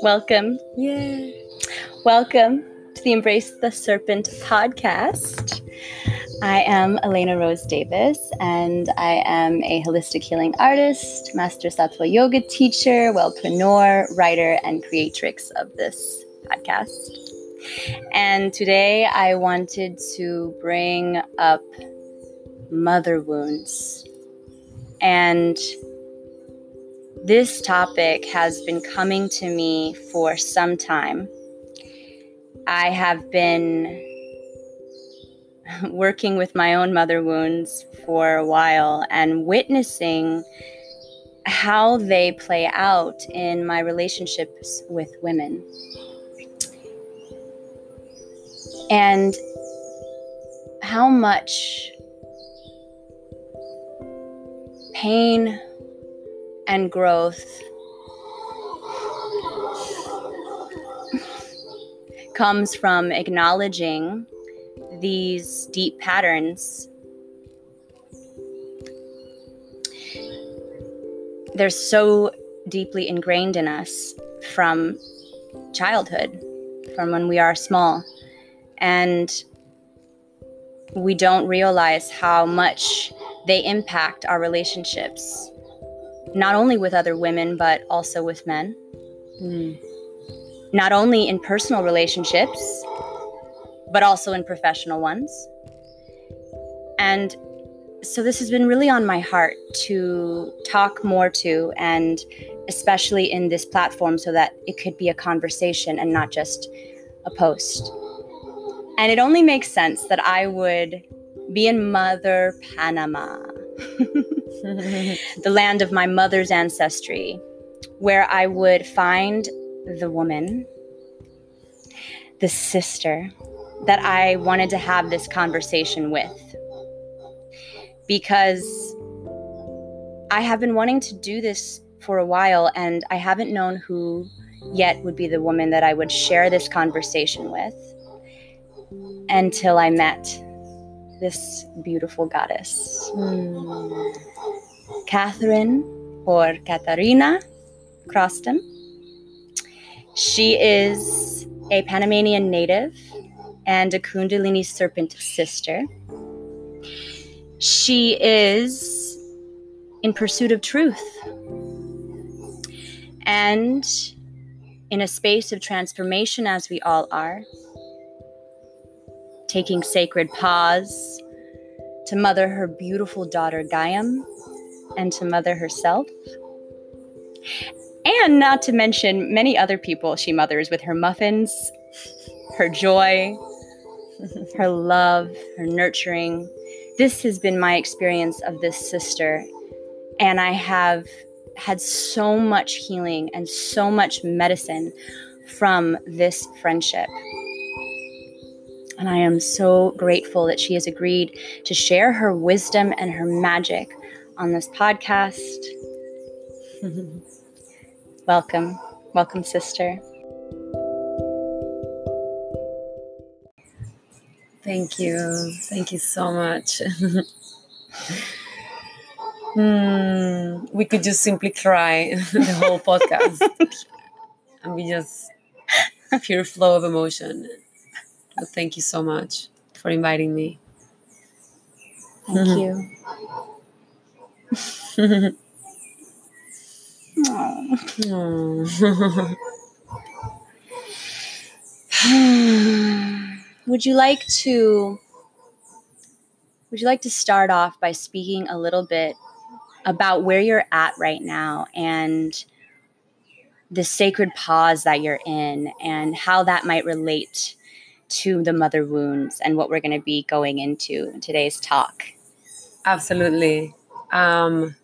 Welcome. Yeah. Welcome to the Embrace the Serpent podcast. I am Elena Rose Davis, and I am a holistic healing artist, master sattva yoga teacher, wellpreneur, writer, and creatrix of this podcast. And today I wanted to bring up mother wounds. And this topic has been coming to me for some time. I have been working with my own mother wounds for a while and witnessing how they play out in my relationships with women. And how much pain and growth comes from acknowledging these deep patterns. They're so deeply ingrained in us from childhood, from when we are small. And we don't realize how much they impact our relationships, not only with other women, but also with men. Mm. Not only in personal relationships, but also in professional ones. And so this has been really on my heart to talk more to, and especially in this platform, so that it could be a conversation and not just a post. And it only makes sense that I would be in Mother Panama, the land of my mother's ancestry, where I would find the woman, the sister, that I wanted to have this conversation with. Because I have been wanting to do this for a while and I haven't known who yet would be the woman that I would share this conversation with until I met this beautiful goddess. Mm. Catherine or Katarina Croston. She is a Panamanian native and a Kundalini serpent sister. She is in pursuit of truth and in a space of transformation, as we all are, taking sacred pause to mother her beautiful daughter Gayam and to mother herself. And not to mention many other people she mothers with her muffins, her joy, her love, her nurturing. This has been my experience of this sister. And I have had so much healing and so much medicine from this friendship. And I am so grateful that she has agreed to share her wisdom and her magic on this podcast. welcome. Welcome, sister. Thank you. Thank you so much. hmm, we could just simply cry the whole podcast and be just pure flow of emotion. But thank you so much for inviting me. Thank you. would you like to would you like to start off by speaking a little bit about where you're at right now and the sacred pause that you're in and how that might relate to the mother wounds and what we're going to be going into in today's talk. Absolutely. Um,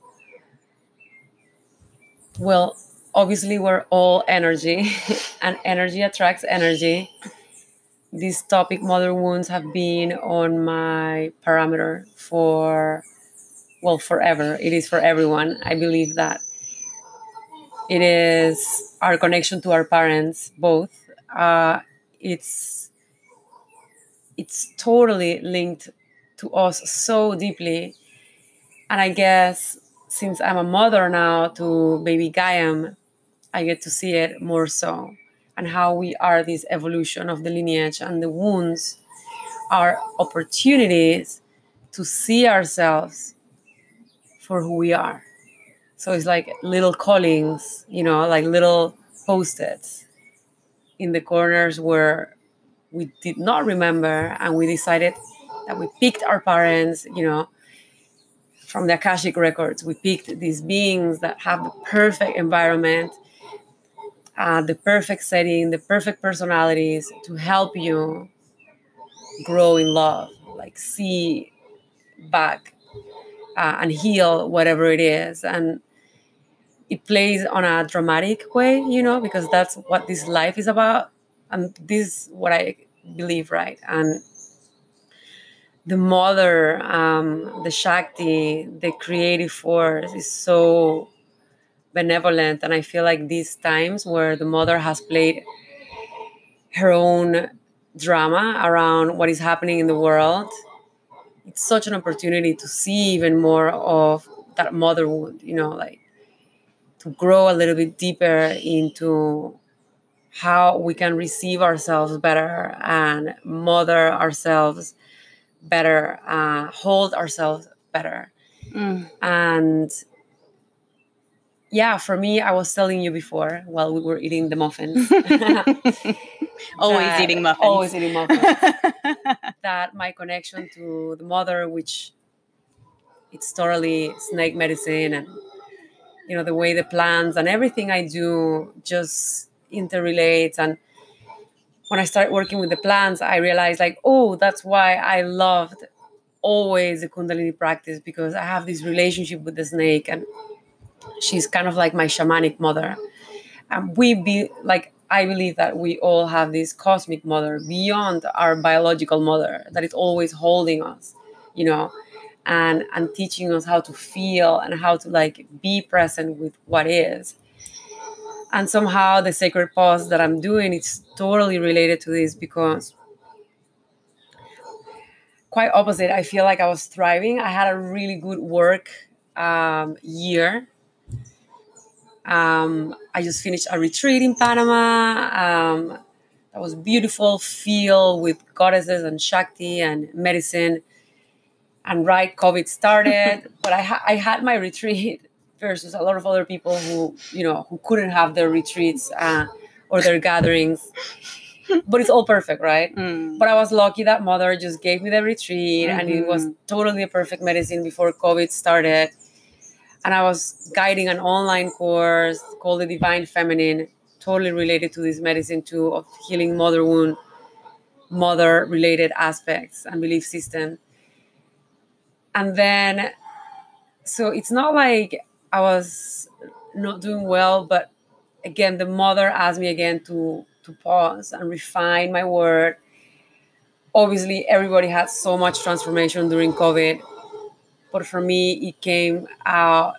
well, obviously, we're all energy, and energy attracts energy. This topic, mother wounds, have been on my parameter for, well, forever. It is for everyone. I believe that it is our connection to our parents, both. Uh, it's it's totally linked to us so deeply. And I guess since I'm a mother now to baby Gayam, I get to see it more so, and how we are this evolution of the lineage and the wounds are opportunities to see ourselves for who we are. So it's like little callings, you know, like little post-its in the corners where we did not remember and we decided that we picked our parents, you know, from the Akashic records. We picked these beings that have the perfect environment, uh, the perfect setting, the perfect personalities to help you grow in love, like see back uh, and heal whatever it is. And it plays on a dramatic way, you know, because that's what this life is about. And this is what I believe, right? And the mother, um, the Shakti, the creative force is so benevolent. And I feel like these times where the mother has played her own drama around what is happening in the world, it's such an opportunity to see even more of that motherhood, you know, like to grow a little bit deeper into how we can receive ourselves better and mother ourselves better, uh, hold ourselves better. Mm. And yeah, for me, I was telling you before while we were eating the muffins. always that, eating muffins. Always eating muffins. that my connection to the mother, which it's totally snake medicine and you know the way the plants and everything I do just interrelates and when I started working with the plants, I realized like, oh, that's why I loved always the Kundalini practice because I have this relationship with the snake and she's kind of like my shamanic mother. And we be like I believe that we all have this cosmic mother beyond our biological mother that is always holding us, you know, and and teaching us how to feel and how to like be present with what is and somehow the sacred pause that i'm doing it's totally related to this because quite opposite. I feel like i was thriving. I had a really good work um, year. Um, i just finished a retreat in panama. Um, that was beautiful feel with goddesses and shakti and medicine. And right covid started but I, ha- I had my retreat versus a lot of other people who you know who couldn't have their retreats uh, or their gatherings but it's all perfect right mm. but i was lucky that mother just gave me the retreat mm-hmm. and it was mm-hmm. totally a perfect medicine before covid started and i was guiding an online course called the divine feminine totally related to this medicine too of healing mother wound mother related aspects and belief system and then so it's not like I was not doing well, but again, the mother asked me again to to pause and refine my word. Obviously, everybody had so much transformation during COVID, but for me, it came out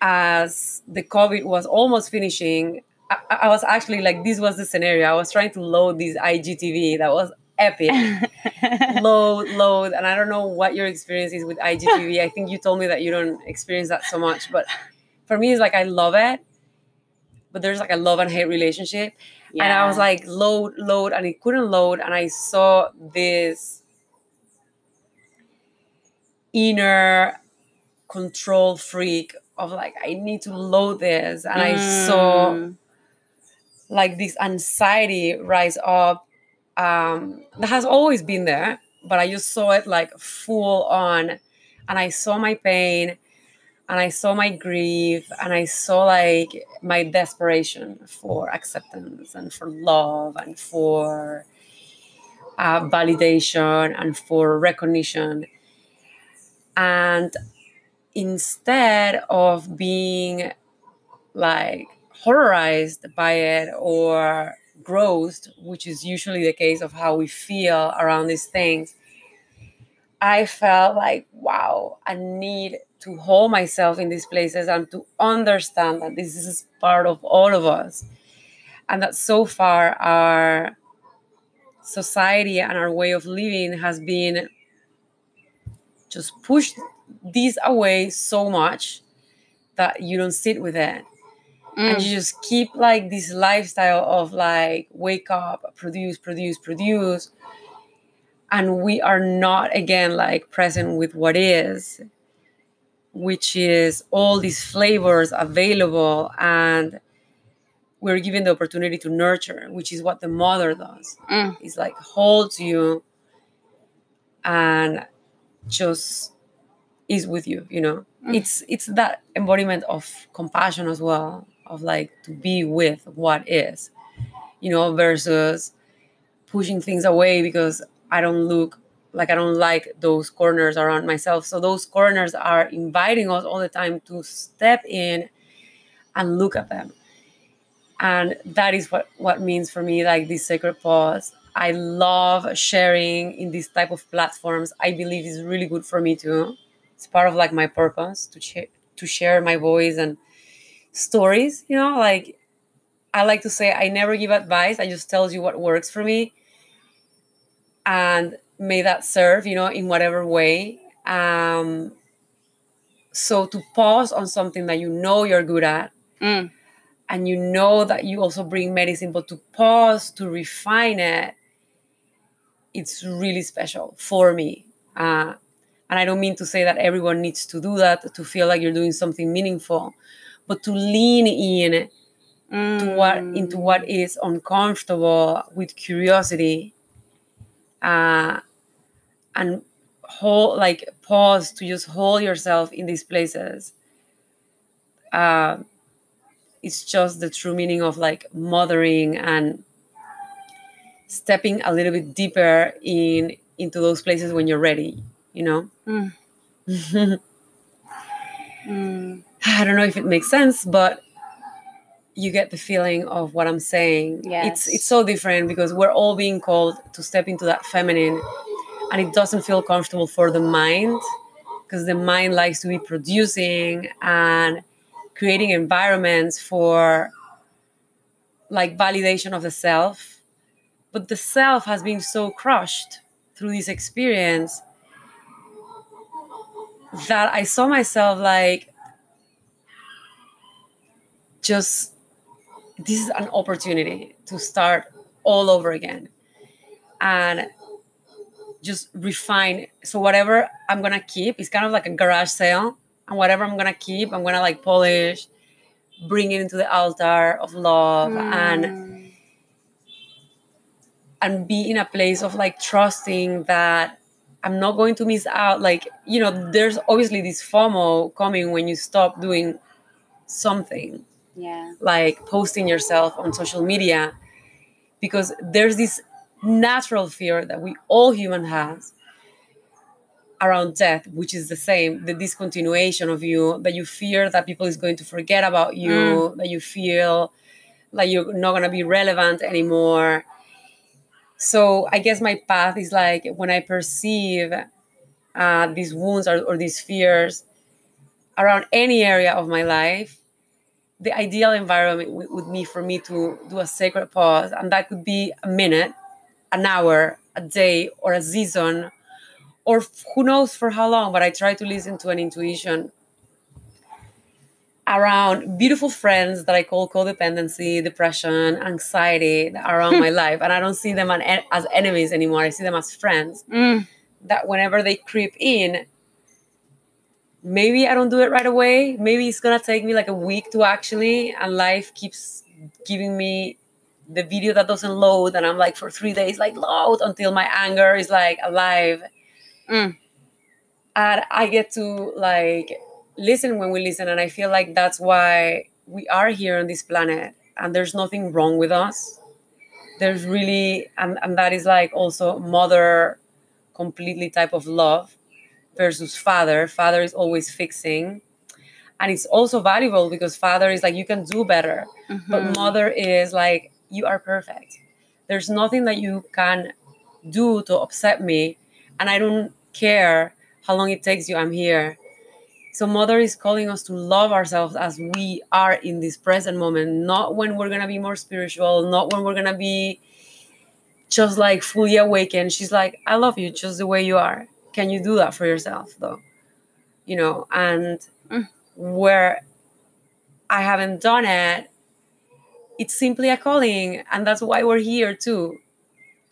as the COVID was almost finishing. I, I was actually like, this was the scenario. I was trying to load this IGTV that was epic. load, load. And I don't know what your experience is with IGTV. I think you told me that you don't experience that so much. But for me, it's like I love it. But there's like a love and hate relationship. Yeah. And I was like, load, load. And it couldn't load. And I saw this inner control freak of like, I need to load this. And mm. I saw mm. like this anxiety rise up um, that has always been there, but I just saw it like full on. And I saw my pain and I saw my grief and I saw like my desperation for acceptance and for love and for uh, validation and for recognition. And instead of being like horrorized by it or growth, which is usually the case of how we feel around these things, I felt like, wow, I need to hold myself in these places and to understand that this is part of all of us. And that so far, our society and our way of living has been just pushed this away so much that you don't sit with it and you just keep like this lifestyle of like wake up produce produce produce and we are not again like present with what is which is all these flavors available and we're given the opportunity to nurture which is what the mother does Mm. it's like holds you and just is with you you know Mm. it's it's that embodiment of compassion as well of like to be with what is. You know versus pushing things away because i don't look like i don't like those corners around myself. So those corners are inviting us all the time to step in and look at them. And that is what what means for me like this sacred pause. I love sharing in these type of platforms. I believe is really good for me too. It's part of like my purpose to share to share my voice and stories you know like i like to say i never give advice i just tells you what works for me and may that serve you know in whatever way um so to pause on something that you know you're good at Mm. and you know that you also bring medicine but to pause to refine it it's really special for me uh, and i don't mean to say that everyone needs to do that to feel like you're doing something meaningful but to lean in to what into what is uncomfortable with curiosity uh, and hold like pause to just hold yourself in these places uh, it's just the true meaning of like mothering and stepping a little bit deeper in into those places when you're ready you know Mm. Mm. I don't know if it makes sense but you get the feeling of what i'm saying Yes. it's it's so different because we're all being called to step into that feminine and it doesn't feel comfortable for the mind because the mind likes to be producing and creating environments for like validation of the self but the self has been so crushed through this experience that i saw myself like just this is an opportunity to start all over again and just refine. So whatever i'm gonna keep is kind of like a garage sale and whatever i'm gonna keep i'm gonna like polish bring it into the altar of love and Mm. and be in a place of like trusting that i'm not going to miss out. Like you know there's obviously this fomo coming when you stop doing something yeah. like posting yourself on social media because there's this natural fear that we all human has around death which is the same the discontinuation of you that you fear that people is going to forget about you that you feel like you're not going to be relevant anymore. So i guess my path is like when i perceive uh, these wounds or, or these fears around any area of my life the ideal environment would, be for me to do a sacred pause and that could be a minute an hour a day or a season or who knows for how long but i try to listen to an intuition around beautiful friends that i call codependency depression anxiety that are around my life and i don't see them as enemies anymore i see them as friends Mm. that whenever they creep in, maybe I don't do it right away. Maybe it's gonna take me like a week to actually, and life keeps giving me the video that doesn't load, and I'm like for three days, like load until my anger is like alive, Mm. and I get to like listen when we listen, and I feel like that's why we are here on this planet, and there's nothing wrong with us. There's really, and, and that is like also mother completely type of love versus father. Father is always fixing. And it's also valuable because father is like, you can do better. But Mhm. mother is like, you are perfect. There's nothing that you can do to upset me. And I don't care how long it takes you, I'm here. So mother is calling us to love ourselves as we are in this present moment, not when we're gonna be more spiritual, not when we're gonna be just like fully awakened. She's like, I love you just the way you are. Can you do that for yourself though? You know, and Mm. where I haven't done it, it's simply a calling. And that's why we're here too,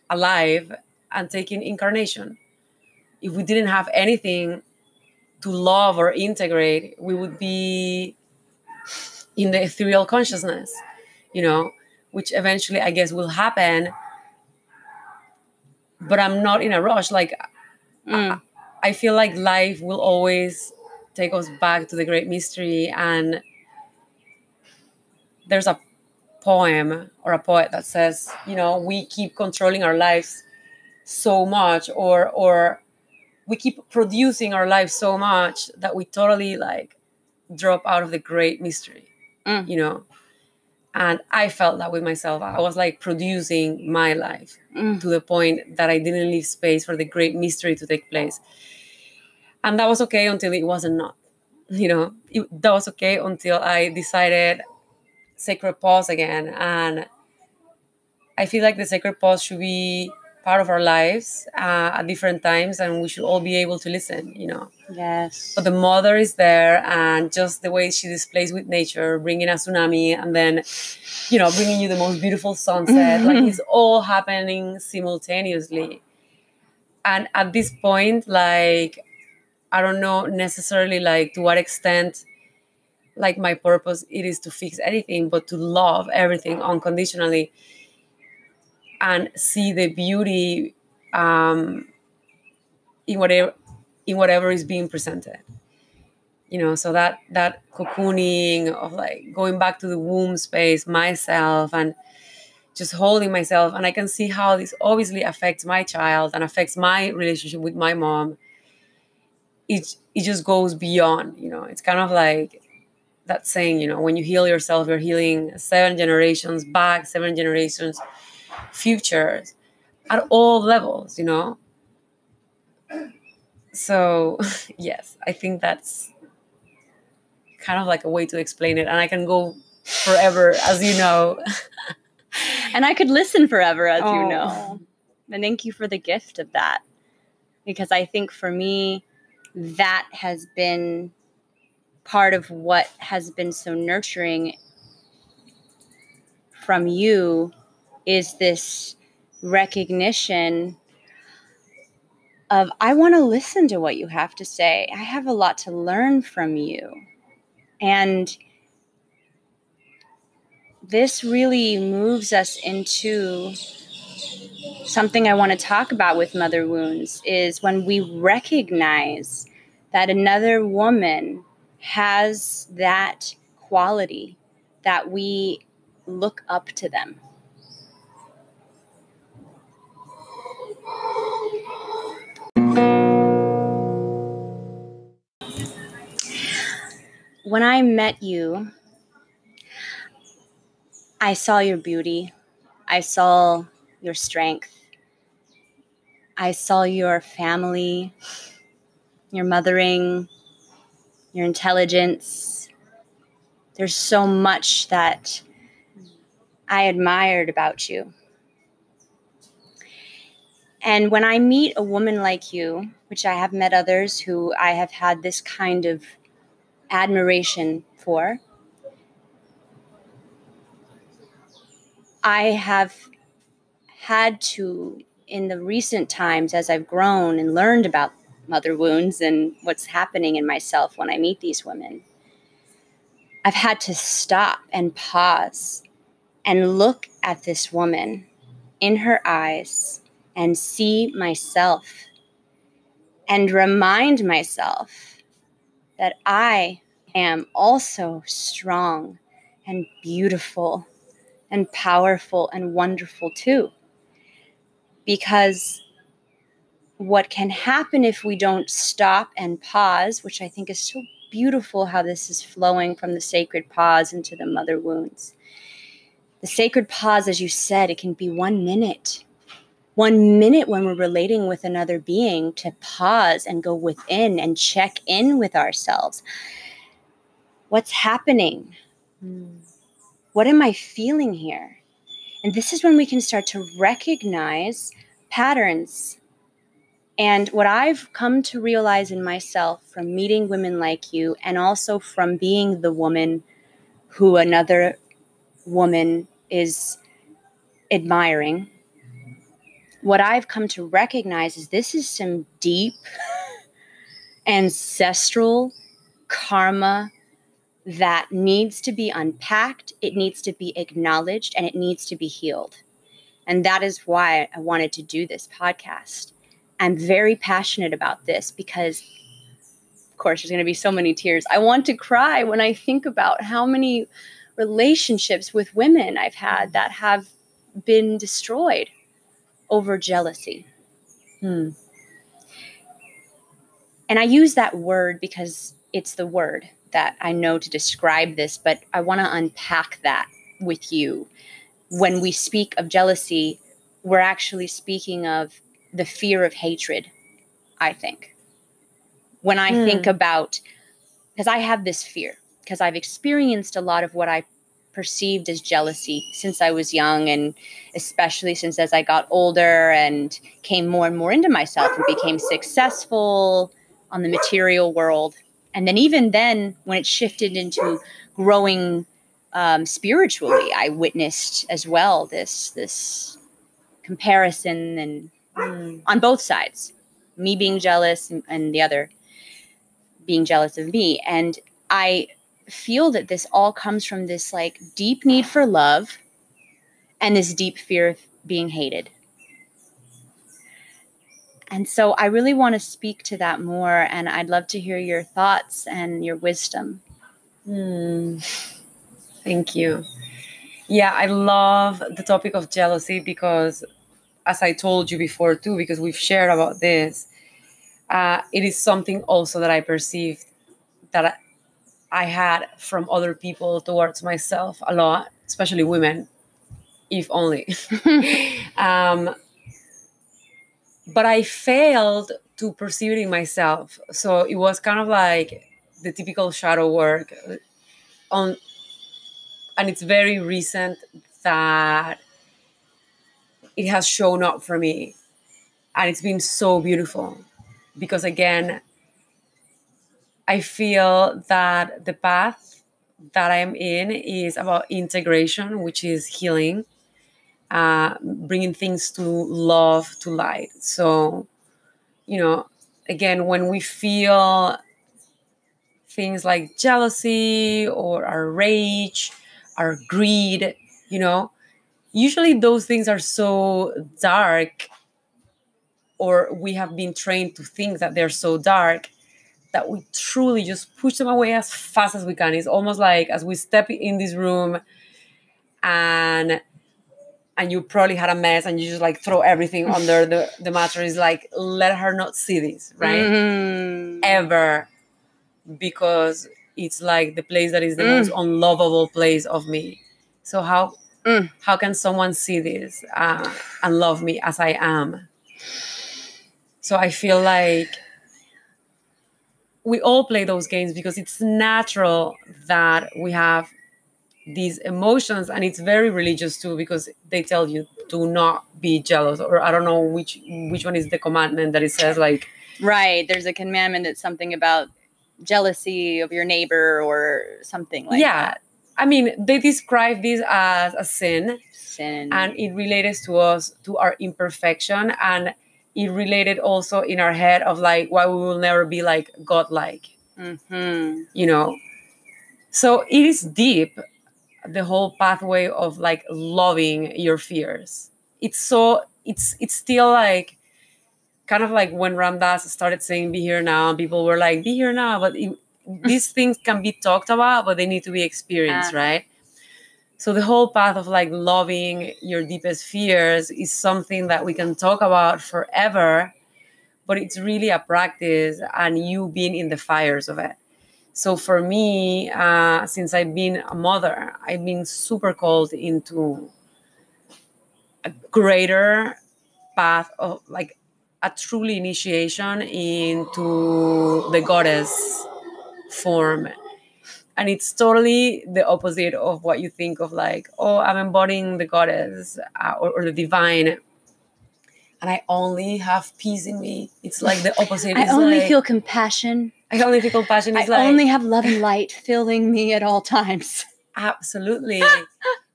alive and taking incarnation. If we didn't have anything to love or integrate, we would be in the ethereal consciousness, you know, which eventually I guess will happen. But I'm not in a rush. Like, mm. I, I feel like life will always take us back to the great mystery. And there's a poem or a poet that says, you know, we keep controlling our lives so much, or or we keep producing our lives so much that we totally like drop out of the great mystery mm. you know and i felt that with myself i was like producing my life mm. to the point that i didn't leave space for the great mystery to take place and that was okay until it wasn't not you know it, that was okay until i decided sacred pause again and i feel like the sacred pause should be part of our lives uh, at different times and we should all be able to listen you know. Yes. But the mother is there and just the way she displays with nature bringing a tsunami and then you know bringing you the most beautiful sunset like it's all happening simultaneously. And at this point like i don't know necessarily like to what extent like my purpose it is to fix anything but to love everything unconditionally and see the beauty um, in whatever in whatever is being presented. You know so that that cocooning of like going back to the womb space myself and just holding myself. And i can see how this obviously affects my child and affects my relationship with my mom. It it just goes beyond you know it's kind of like that saying you know when you heal yourself you're healing seven generations back seven generations futures at all levels, you know? So, yes, I think that's kind of like a way to explain it. And I can go forever, as you know. and I could listen forever, as oh. you know. And thank you for the gift of that. Because I think for me, that has been part of what has been so nurturing from you is this recognition of I want to listen to what you have to say. I have a lot to learn from you. And this really moves us into something I want to talk about with mother wounds is when we recognize that another woman has that quality that we look up to them When I met you, I saw your beauty. I saw your strength. I saw your family, your mothering, your intelligence. There's so much that I admired about you. And when I meet a woman like you, which I have met others who I have had this kind of admiration for, I have had to, in the recent times, as I've grown and learned about mother wounds and what's happening in myself when I meet these women, I've had to stop and pause and look at this woman in her eyes and see myself and remind myself that I am also strong and beautiful and powerful and wonderful too. Because what can happen if we don't stop and pause, which I think is so beautiful how this is flowing from the sacred pause into the mother wounds. The sacred pause, as you said, it can be one minute, one minute when we're relating with another being to pause and go within and check in with ourselves. What's happening? Mm. What am I feeling here? And this is when we can start to recognize patterns. And what I've come to realize in myself from meeting women like you and also from being the woman who another woman is admiring, what I've come to recognize is this is some deep ancestral karma that needs to be unpacked, it needs to be acknowledged, and it needs to be healed. And that is why I wanted to do this podcast. I'm very passionate about this because, of course, there's going to be so many tears. I want to cry when I think about how many relationships with women I've had that have been destroyed over jealousy. Hmm. And I use that word because it's the word that I know to describe this, but I want to unpack that with you. When we speak of jealousy, we're actually speaking of the fear of hatred, I think. When I think Hmm. about, because I have this fear, because I've experienced a lot of what I perceived as jealousy since I was young, and especially since as I got older and came more and more into myself and became successful on the material world. And then, even then, when it shifted into growing um, spiritually, I witnessed as well this this comparison and Hmm. on both sides, me being jealous and, and the other being jealous of me. And I feel that this all comes from this like deep need for love and this deep fear of being hated. And so I really want to speak to that more. And I'd love to hear your thoughts and your wisdom. Hmm. Thank you. Yeah, I love the topic of jealousy because, as I told you before too, because we've shared about this, uh, it is something also that I perceived that I, had from other people towards myself a lot, especially women, if only. um, but I failed to perceive it in myself. So it was kind of like the typical shadow work on and it's very recent that it has shown up for me and it's been so beautiful because again i feel that the path that i'm in is about integration which is healing uh, bringing things to love to light. So you know again when we feel things like jealousy or our rage our greed, you know, usually those things are so dark, or we have been trained to think that they're so dark that we truly just push them away as fast as we can. It's almost like as we step in this room and and you probably had a mess and you just like throw everything under the, the mattress, like let her not see this, right? Mm. Ever because it's like the place that is the most unlovable place of me. So how Mm. how can someone see this uh, and love me as I am? So I feel like we all play those games because it's natural that we have these emotions and it's very religious too because they tell you do not be jealous or i don't know which which one is the commandment that it says like Right. There's a commandment that's something about jealousy of your neighbor or something like yeah that. i mean they describe this as a sin Sin. and it relates to us to our imperfection and it related also in our head of like why we will never be like godlike. Hmm you know? So it is deep the whole pathway of like loving your fears. It's so it's it's still like kind of like when Ram Dass started saying be here now and people were like be here now but it, these things can be talked about but they need to be experienced Ah. right so the whole path of like loving your deepest fears is something that we can talk about forever but it's really a practice and you being in the fires of it. So for me uh, since i've been a mother i've been super called into a greater path of like a truly initiation into the goddess form and it's totally the opposite of what you think of like oh i'm embodying the goddess uh, or, or the divine and i only have peace in me. It's like the opposite. I It's only like- feel compassion. I only feel compassion. I like only have love and light filling me at all times. absolutely.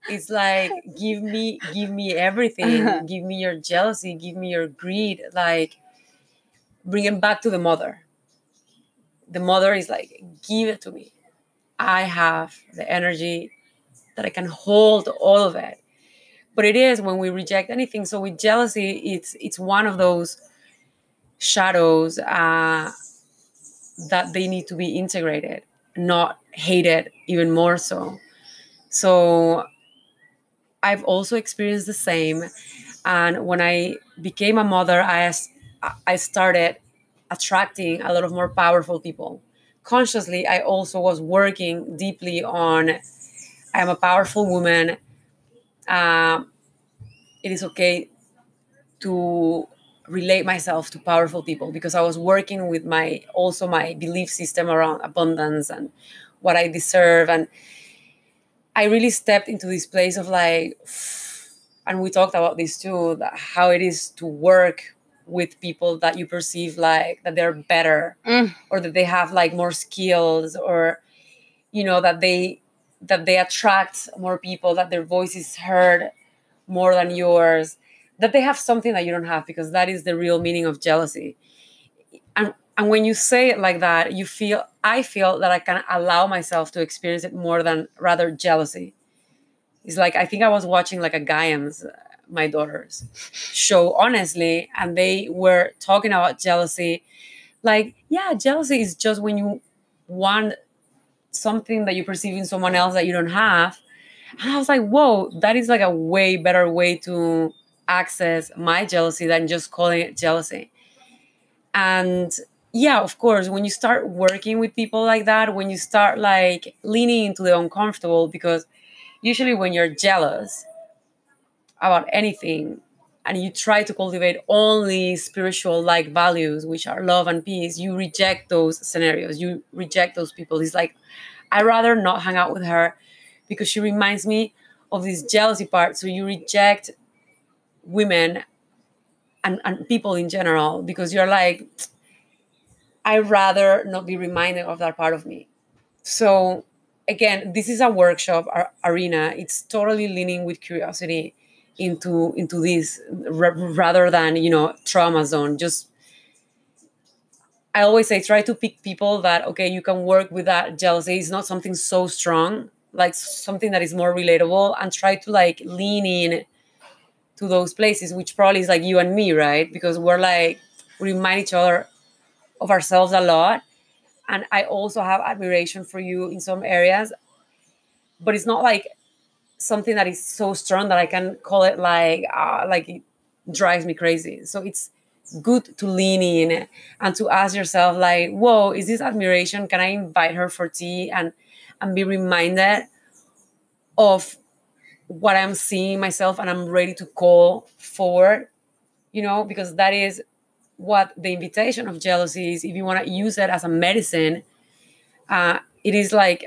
It's like give me give me everything. Give me your jealousy. Give me your greed. Like bring it back to the mother. The mother is like give it to me i have the energy that i can hold all of it but it is when we reject anything so with jealousy it's it's one of those shadows uh, that they need to be integrated not hated even more so so I've also experienced the same. And when I became a mother, I, I started attracting a lot of more powerful people. Consciously, I also was working deeply on I'm a powerful woman. Um, it is okay to relate myself to powerful people because I was working with my also my belief system around abundance and what I deserve and I really stepped into this place of like, and we talked about this too, that how it is to work with people that you perceive like that they're better mm. or that they have like more skills or you know that they that they attract more people that their voice is heard more than yours that they have something that you don't have because that is the real meaning of jealousy and and when you say it like that you feel i feel that i can allow myself to experience it more than rather jealousy it's like i think i was watching like a Gayam's my daughters. Show honestly and they were talking about jealousy. Like yeah jealousy is just when you want something that you perceive in someone else that you don't have. And i was like whoa that is like a way better way to access my jealousy than just calling it jealousy. And yeah of course when you start working with people like that when you start like leaning into the uncomfortable because usually when you're jealous about anything and you try to cultivate only spiritual like values which are love and peace you reject those scenarios you reject those people it's like i rather not hang out with her because she reminds me of this jealousy part so you reject women and, and people in general because you're like I rather not be reminded of that part of me. So again, this is a workshop arena. It's totally leaning with curiosity into into this rather than you know trauma zone. Just I always say try to pick people that okay you can work with that jealousy. It's not something so strong, like something that is more relatable, and try to like lean in to those places, which probably is like you and me, right? Because we're like we remind each other of ourselves a lot and i also have admiration for you in some areas but it's not like something that is so strong that i can call it like uh, like it drives me crazy. So it's good to lean in and to ask yourself like whoa is this admiration? Can i invite her for tea and and be reminded of what i'm seeing myself and i'm ready to call forward you know because that is what the invitation of jealousy is. If you want to use it as a medicine uh, it is like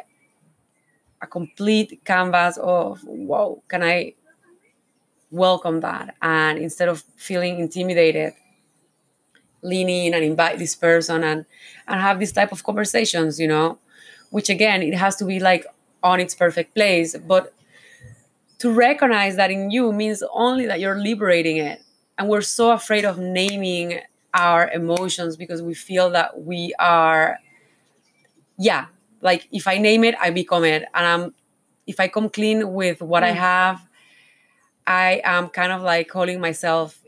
a complete canvas of whoa can i welcome that? And instead of feeling intimidated lean in and invite this person and and have this type of conversations you know? Which again it has to be like on its perfect place. But to recognize that in you means only that you're liberating it. And we're so afraid of naming our emotions because we feel that we are yeah like if i name it i become it and i'm if i come clean with what mm. i have i am kind of like calling myself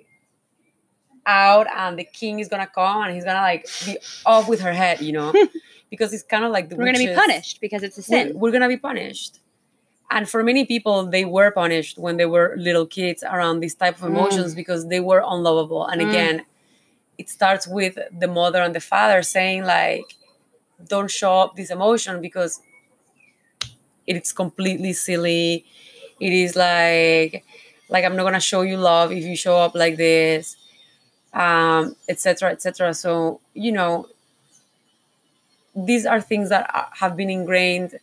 out and the king is gonna come and he's gonna like be off with her head you know because it's kind of like we're witches. gonna be punished because it's a sin we're, we're gonna be punished and for many people they were punished when they were little kids around these type of emotions mm. because they were unlovable and mm. again it starts with the mother and the father saying like don't show up this emotion because it's completely silly. It is like like i'm not gonna show you love if you show up like this um etc etc so you know these are things that have been ingrained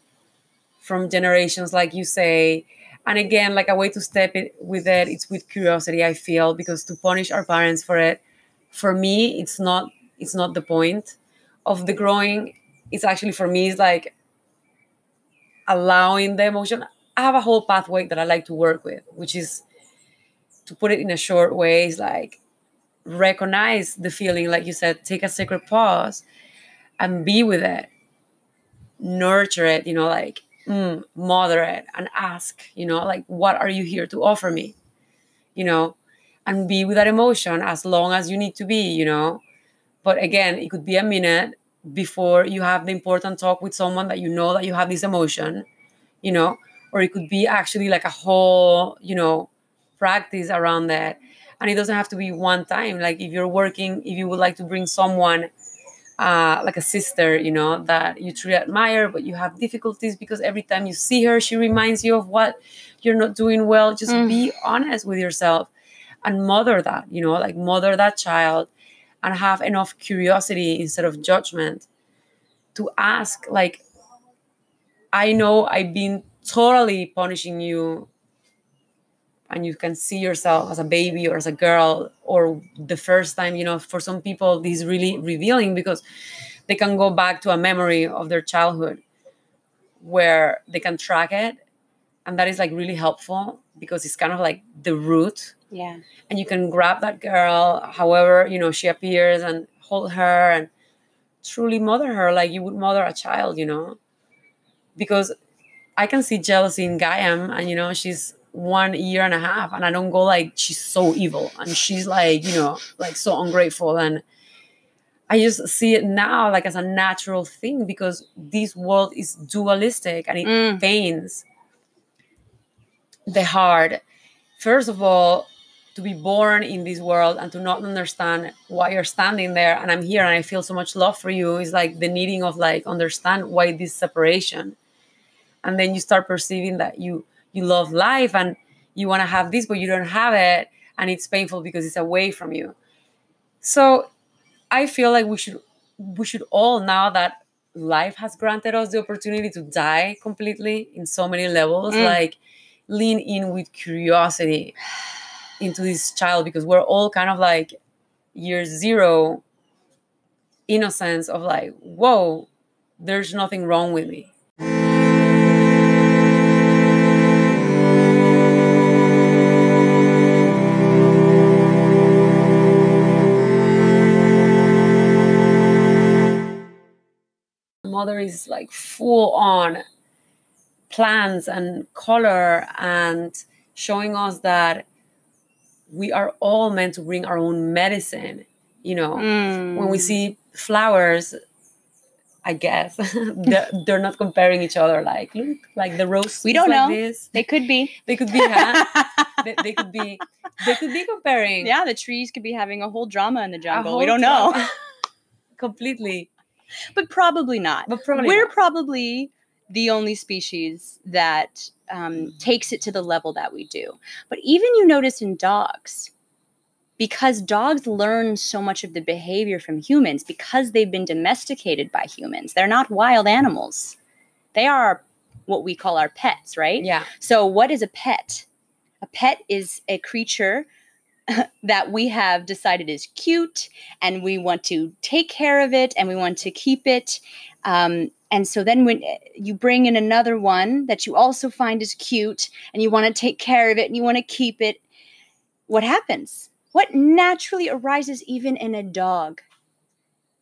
from generations like you say. And again like a way to step it with it it's with curiosity i feel because to punish our parents for it for me it's not it's not the point of the growing it's actually for me it's like allowing the emotion. I have a whole pathway that I like to work with, which is to put it in a short way, is like recognize the feeling, like you said, take a sacred pause and be with it, nurture it, you know, like mm, mother it and ask, you know, like, what are you here to offer me? You know, and be with that emotion as long as you need to be, you know. But again, it could be a minute before you have the important talk with someone that you know that you have this emotion, you know, or it could be actually like a whole, you know, practice around that. And it doesn't have to be one time. Like if you're working, if you would like to bring someone uh, like a sister, you know, that you truly admire, but you have difficulties because every time you see her, she reminds you of what you're not doing well. Just mm. be honest with yourself and mother that, you know, like mother that child and have enough curiosity instead of judgment to ask, like, I know I've been totally punishing you and you can see yourself as a baby or as a girl or the first time you know for some people this is really revealing because they can go back to a memory of their childhood where they can track it and that is like really helpful because it's kind of like the root yeah. And you can grab that girl however you know she appears and hold her and truly mother her like you would mother a child you know? Because i can see jealousy in Gayam and you know she's one year and a half and i don't go like she's so evil and she's like you know like so ungrateful and i just see it now like as a natural thing because this world is dualistic and it mm. pains the heart. First of all to be born in this world and to not understand why you're standing there and i'm here and i feel so much love for you is like the needing of like understand why this separation. And then you start perceiving that you you love life and you want to have this but you don't have it and it's painful because it's away from you. So i feel like we should we should all now that life has granted us the opportunity to die completely in so many levels mm. like lean in with curiosity into this child because we're all kind of like year zero innocence of like whoa there's nothing wrong with me. Mother is like full on plants and color and showing us that we are all meant to bring our own medicine you know. Mm. when we see flowers i guess they're, they're, not comparing each other like look like the rose we don't like know. this. they could be. They could be huh? they, they, could be they could be comparing. Yeah the trees could be having a whole drama in the jungle. We don't know. completely. But probably not. But probably we're not. probably the only species that um, takes it to the level that we do. But even you notice in dogs, because dogs learn so much of the behavior from humans because they've been domesticated by humans. They're not wild animals. They are what we call our pets, right? Yeah. So, what is a pet? A pet is a creature that we have decided is cute and we want to take care of it and we want to keep it. Um, and so then when you bring in another one that you also find is cute and you want to take care of it and you want to keep it, what happens? What naturally arises even in a dog?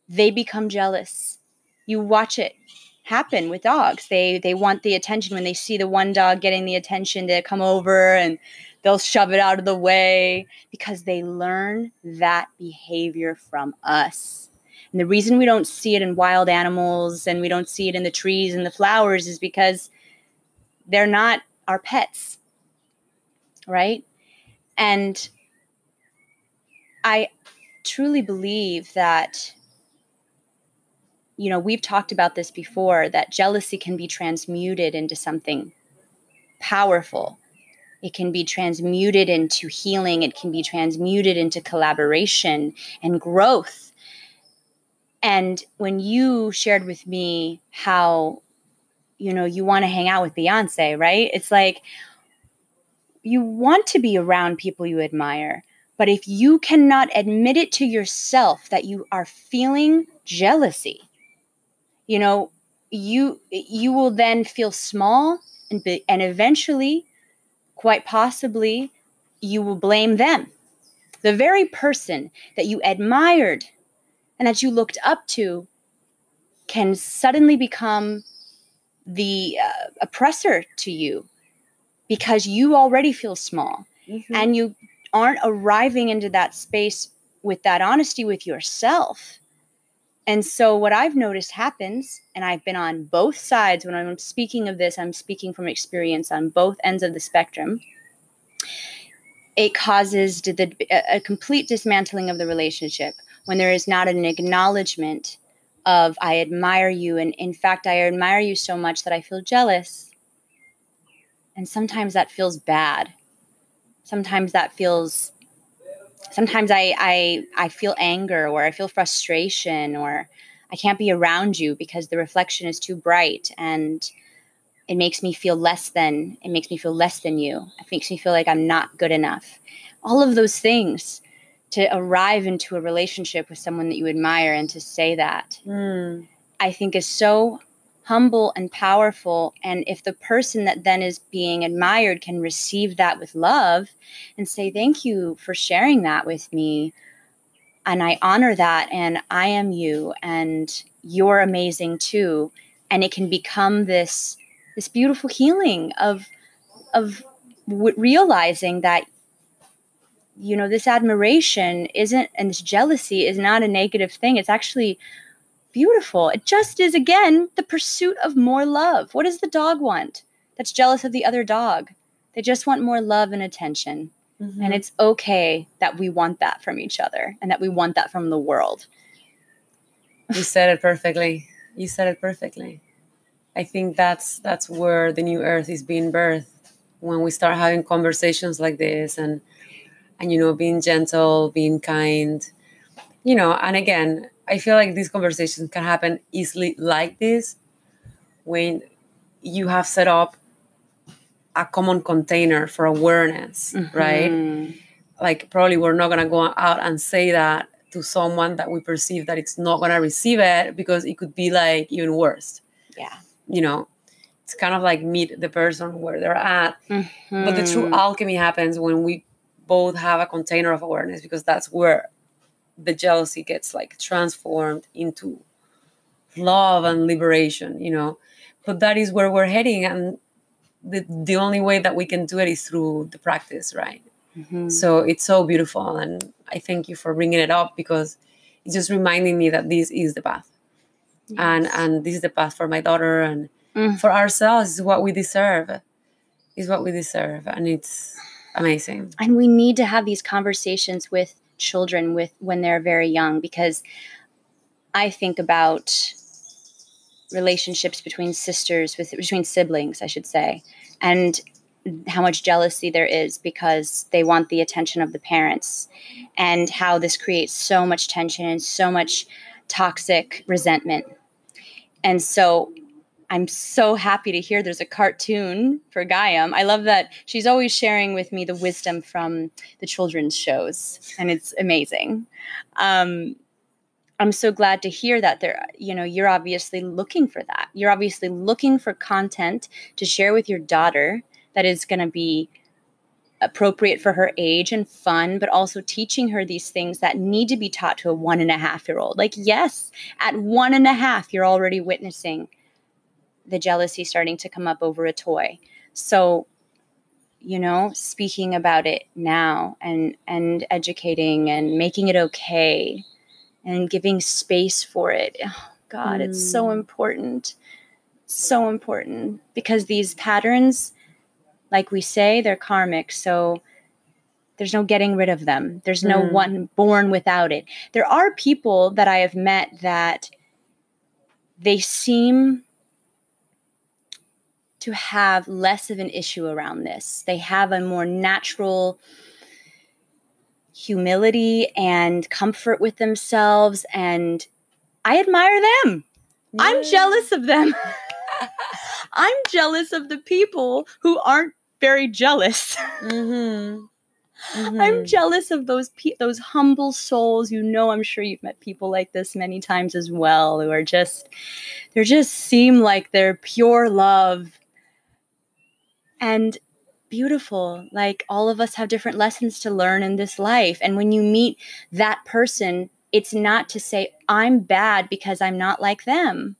They become jealous. You watch it happen with dogs. They they want the attention when they see the one dog getting the attention they come over and they'll shove it out of the way because they learn that behavior from us. And the reason we don't see it in wild animals and we don't see it in the trees and the flowers is because they're not our pets. Right? And I truly believe that you know, we've talked about this before that jealousy can be transmuted into something powerful. It can be transmuted into healing. It can be transmuted into collaboration and growth. And when you shared with me how, you know, you want to hang out with Beyonce, right? It's like you want to be around people you admire. But if you cannot admit it to yourself that you are feeling jealousy, you know, you you will then feel small and be, and eventually quite possibly you will blame them the very person that you admired and that you looked up to can suddenly become the uh, oppressor to you because you already feel small mm-hmm. and you aren't arriving into that space with that honesty with yourself. And so, what I've noticed happens, and I've been on both sides when I'm speaking of this, I'm speaking from experience on both ends of the spectrum. It causes the, a complete dismantling of the relationship when there is not an acknowledgement of, I admire you. And in fact, I admire you so much that I feel jealous. And sometimes that feels bad. Sometimes that feels sometimes I, I I feel anger or I feel frustration or I can't be around you because the reflection is too bright and it makes me feel less than it makes me feel less than you. It makes me feel like I'm not good enough. All of those things to arrive into a relationship with someone that you admire and to say that mm. I think is so humble and powerful. And if the person that then is being admired can receive that with love and say, Thank you for sharing that with me. And I honor that. And I am you. And you're amazing too. And it can become this this beautiful healing of of w- realizing that you know this admiration isn't and this jealousy is not a negative thing it's actually beautiful. It just is, again, the pursuit of more love. What does the dog want that's jealous of the other dog? They just want more love and attention. Mm-hmm. And it's okay that we want that from each other and that we want that from the world. You said it perfectly. You said it perfectly. I think that's that's where the new earth is being birthed when we start having conversations like this and and you know being gentle, being kind. You know, and again, I feel like these conversations can happen easily like this when you have set up a common container for awareness, mm-hmm. right? Like probably we're not gonna go out and say that to someone that we perceive that it's not gonna receive it because it could be like even worse. Yeah. You know, it's kind of like meet the person where they're at. Mm-hmm. But the true mm-hmm. alchemy happens when we both have a container of awareness because that's where the jealousy gets like transformed into love and liberation you know but that is where we're heading and the, the only way that we can do it is through the practice right mm-hmm. so it's so beautiful and i thank you for bringing it up because it's just reminding me that this is the path yes. and and this is the path for my daughter and mm. for ourselves is what we deserve is what we deserve and it's amazing and we need to have these conversations with children with when they're very young because I think about relationships between sisters with between siblings I should say and how much jealousy there is because they want the attention of the parents and how this creates so much tension and so much toxic resentment. And so I'm so happy to hear there's a cartoon for Gayam. I love that she's always sharing with me the wisdom from the children's shows, and it's amazing. Um, I'm so glad to hear that there, you know, you're obviously looking for that. You're obviously looking for content to share with your daughter that is going to be appropriate for her age and fun, but also teaching her these things that need to be taught to a one and a half year old. Like, yes, at one and a half, you're already witnessing the jealousy starting to come up over a toy. So, you know, speaking about it now and and educating and making it okay and giving space for it. Oh, God, mm. it's so mm. important. So important because these patterns like we say, they're karmic. So there's no getting rid of them. There's no mm. one born without it. There are people that I have met that they seem to have less of an issue around this. They have a more natural humility and comfort with themselves and I admire them. I'm jealous of them. I'm jealous of the people who aren't very jealous. Mm-hmm. Mm-hmm. I'm jealous of those pe- those humble souls. You know, I'm sure you've met people like this many times as well, who are just they just seem like they're pure love and beautiful. Like all of us have different lessons to learn in this life, and when you meet that person, it's not to say I'm bad because I'm not like them.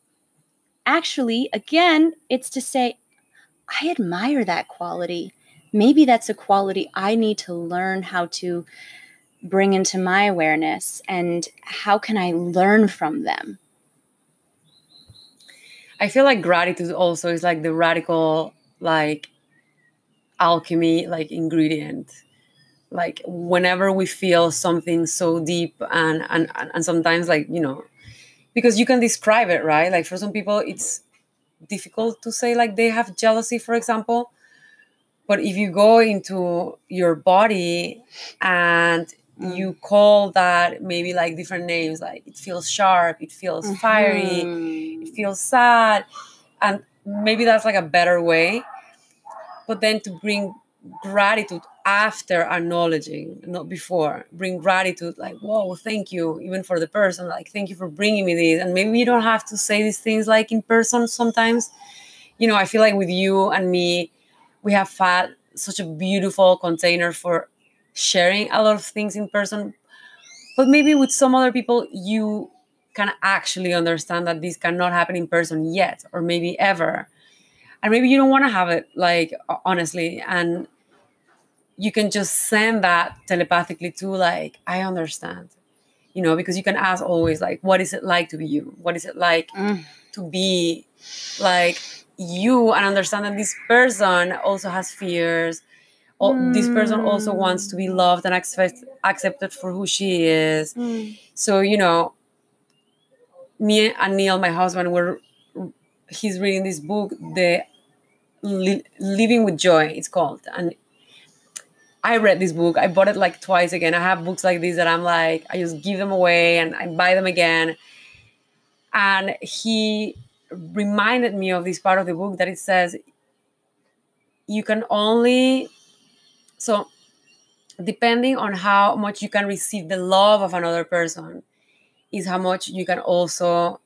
Actually, again, it's to say I admire that quality maybe that's a quality I need to learn how to bring into my awareness and how can I learn from them? I feel like gratitude also is like the radical like alchemy like ingredient. Like whenever we feel something so deep and and and sometimes like, you know, because you can describe it, right? Like for some people it's difficult to say like they have jealousy for example but if you go into your body and mm. you call that maybe like different names, like it feels sharp, it feels mm-hmm. fiery, it feels sad, and maybe that's like a better way. But then to bring gratitude after acknowledging, not before. Bring gratitude, like, whoa, thank you, even for the person, like, thank you for bringing me this. And maybe you don't have to say these things like in person sometimes. You know, I feel like with you and me, we have had such a beautiful container for sharing a lot of things in person but maybe with some other people you can actually understand that this cannot happen in person yet or maybe ever and maybe you don't want to have it like honestly and you can just send that telepathically to like i understand you know because you can ask always like what is it like to be you what is it like mm. to be like you and understand that this person also has fears mm. this person also wants to be loved and accept, accepted for who she is mm. so you know me and neil my husband were he's reading this book the Li- living with joy it's called and I read this book. I bought it like twice again. I have books like this that I'm like, I just give them away and I buy them again. And he reminded me of this part of the book that it says you can only so depending on how much you can receive the love of another person is how much you can also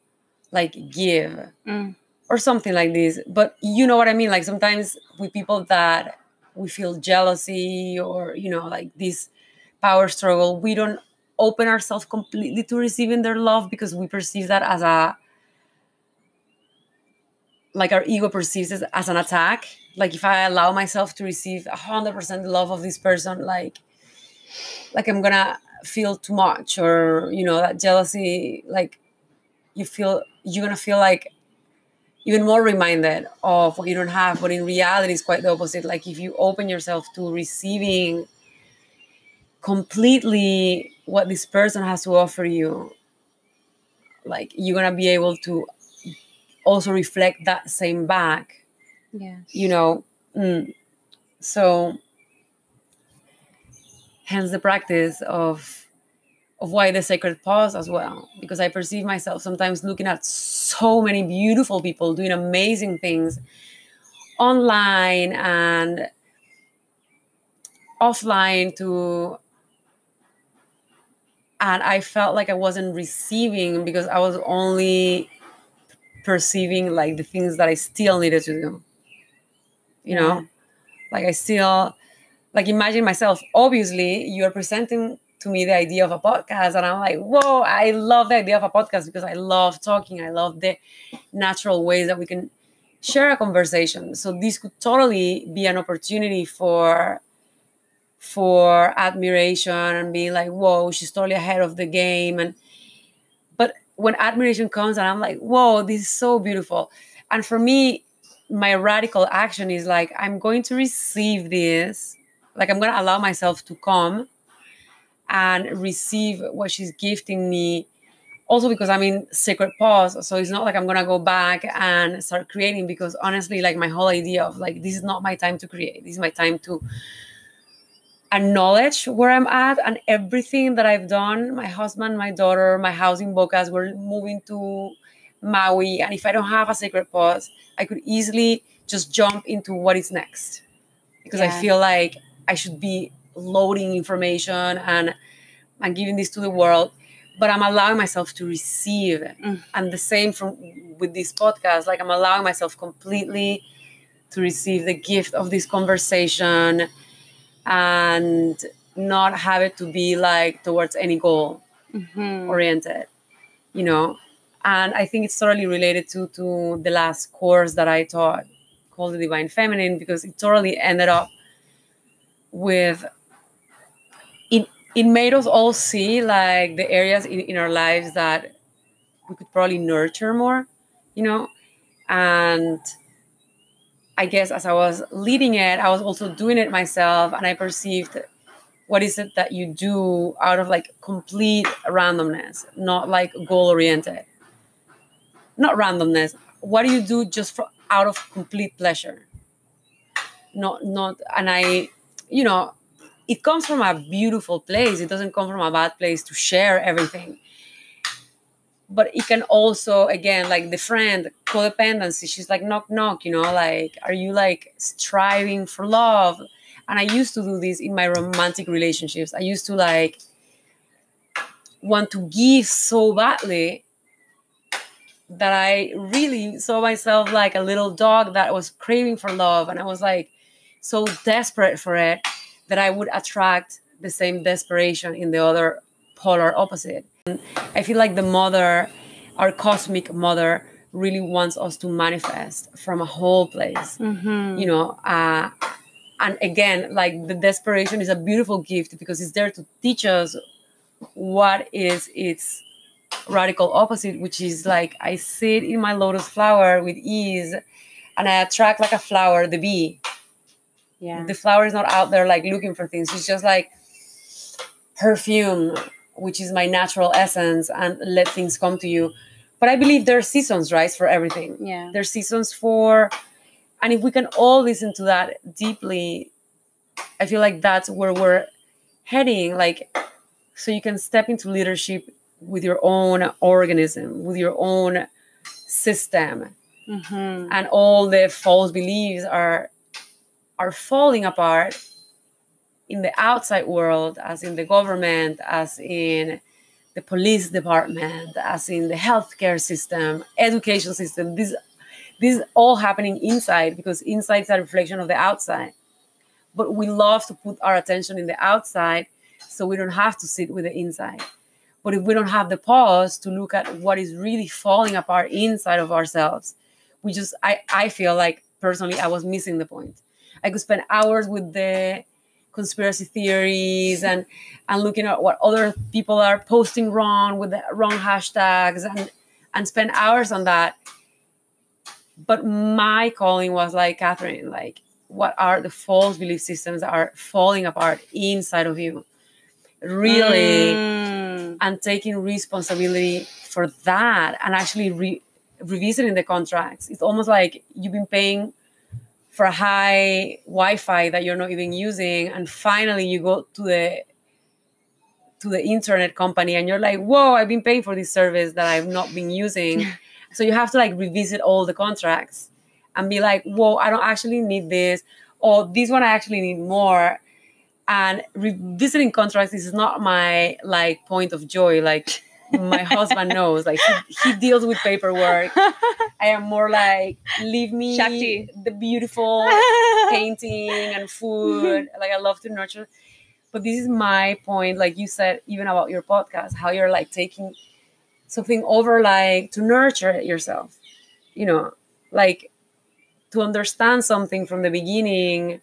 like give mm. Or something like this. But you know what i mean? Like sometimes with people that we feel jealousy or you know like this power struggle we don't open ourselves completely to receiving their love because we perceive that as a like our ego perceives it as an attack. Like if i allow myself to receive 100% the love of this person like like i'm gonna feel too much or you know that jealousy like you feel you're gonna feel like even more reminded of what you don't have but in reality it's quite the opposite like if you open yourself to receiving completely what this person has to offer you like you're gonna be able to also reflect that same back. Yeah. You know, mm, so hence the practice of of why the sacred pause as well because i perceive myself sometimes looking at so many beautiful people doing amazing things online and offline to and i felt like i wasn't receiving because i was only perceiving like the things that I still needed to do. You know, like I still like imagine myself. Obviously, you are presenting to me the idea of a podcast, and I'm like, whoa, I love the idea of a podcast because I love talking. I love the natural ways that we can share a conversation. So this could totally be an opportunity for for admiration and being like, whoa, she's totally ahead of the game and but when admiration comes and I'm like, whoa, this is so beautiful. And for me, my radical action is like, I'm going to receive this. Like, I'm going to allow myself to come and receive what she's gifting me. Also, because I'm in sacred pause. So it's not like I'm going to go back and start creating because honestly, like, my whole idea of like, this is not my time to create. This is my time to acknowledge where I'm at and everything that I've done. My husband, my daughter, my house in Bocas, we're moving to Maui. And if I don't have a sacred pause, I could easily just jump into what is next because yeah. I feel like I should be loading information and and giving this to the world but i'm allowing myself to receive Mm. and the same from with this podcast like i'm allowing myself completely to receive the gift of this conversation and not have it to be like towards any goal Mhm. oriented you know and i think it's totally related to to the last course that i taught called the divine feminine because it totally ended up with it made us all see like the areas in, in our lives that we could probably nurture more you know? And i guess as i was leading it i was also doing it myself and i perceived what is it that you do out of like complete randomness not like goal oriented not randomness. What do you do just for out of complete pleasure? Not not and i you know it comes from a beautiful place. It doesn't come from a bad place to share everything. But it can also again like the friend codependency she's like knock knock you know like are you like striving for love? And i used to do this in my romantic relationships. I used to like want to give so badly that i really saw myself like a little dog that was craving for love. And i was like so desperate for it that i would attract the same desperation in the other polar opposite. And i feel like the mother our cosmic mother really wants us to manifest from a whole place. Mhm. you know uh, and again like the desperation is a beautiful gift because it's there to teach us what is its radical opposite which is like i sit in my lotus flower with ease and i attract like a flower the bee yeah. The flower is not out there like looking for things. It's just like perfume which is my natural essence and let things come to you. But i believe there are seasons right for everything. Yeah. There's seasons for and if we can all listen to that deeply i feel like that's where we're heading like so you can step into leadership with your own organism with your own system. Mhm. and all the false beliefs are are falling apart in the outside world as in the government as in the police department as in the healthcare system education system. This this is all happening inside because inside is a reflection of the outside. But we love to put our attention in the outside so we don't have to sit with the inside. But if we don't have the pause to look at what is really falling apart inside of ourselves we just i i feel like personally i was missing the point i could spend hours with the conspiracy theories and and looking at what other people are posting wrong with the wrong hashtags and and spend hours on that but my calling was like catherine like what are the false belief systems that are falling apart inside of you really Mm. and taking responsibility for that and actually re- revisiting the contracts. It's almost like you've been paying for a high Wi-Fi that you're not even using, and finally you go to the to the internet company and you're like, "Whoa, I've been paying for this service that I've not been using." so you have to like revisit all the contracts and be like, "Whoa, I don't actually need this," or "This one I actually need more." and revisiting contracts is not my like point of joy like my husband knows like he, he deals with paperwork. I am more like leave me Shakti. the beautiful painting and food. Like i love to nurture. But this is my point like you said even about your podcast how you're like taking something over like to nurture yourself. You know like to understand something from the beginning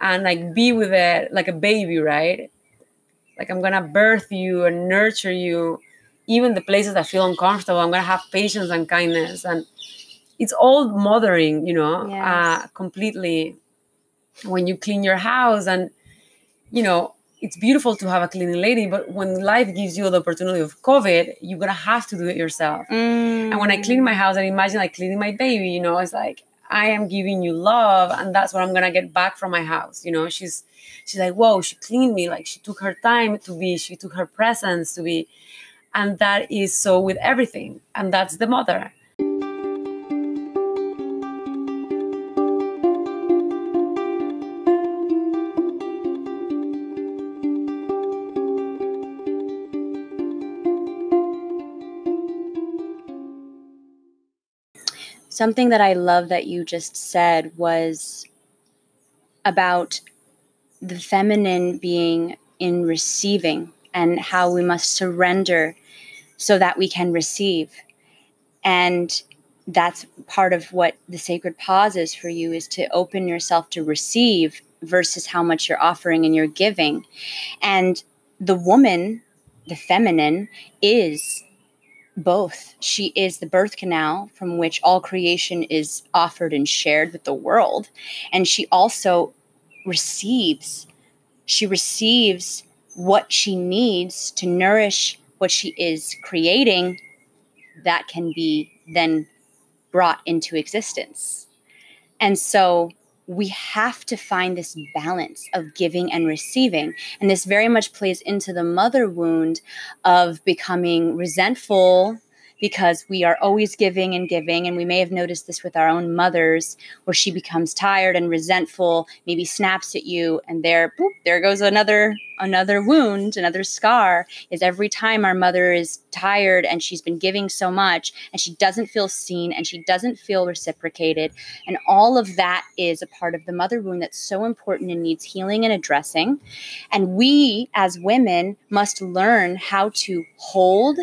and like be with it like a baby, right? Like I'm gonna birth you and nurture you, even the places that feel uncomfortable. I'm gonna have patience and kindness, and it's all mothering, you know, Yes. uh, completely. When you clean your house, and you know, it's beautiful to have a cleaning lady, but when life gives you the opportunity of COVID, you're gonna have to do it yourself. Mm. And when I clean my house, I imagine like cleaning my baby, you know, it's like I am giving you love, and that's what I'm gonna get back from my house. You know, she's she's like, whoa, she cleaned me, like she took her time to be, she took her presence to be, and that is so with everything. And that's the mother. Something that I love that you just said was about the feminine being in receiving and how we must surrender so that we can receive. And that's part of what the sacred pause is for you is to open yourself to receive versus how much you're offering and you're giving. And the woman, the feminine, is both. She is the birth canal from which all creation is offered and shared with the world. And she also receives. She receives what she needs to nourish what she is creating that can be then brought into existence. And so we have to find this balance of giving and receiving. And this very much plays into the mother wound of becoming resentful because we are always giving and giving. And we may have noticed this with our own mothers, where she becomes tired and resentful, maybe snaps at you, and there, boop, there goes another another wound, another scar. Is every time our mother is tired and she's been giving so much, and she doesn't feel seen and she doesn't feel reciprocated, and all of that is a part of the mother wound that's so important and needs healing and addressing. And we as women must learn how to hold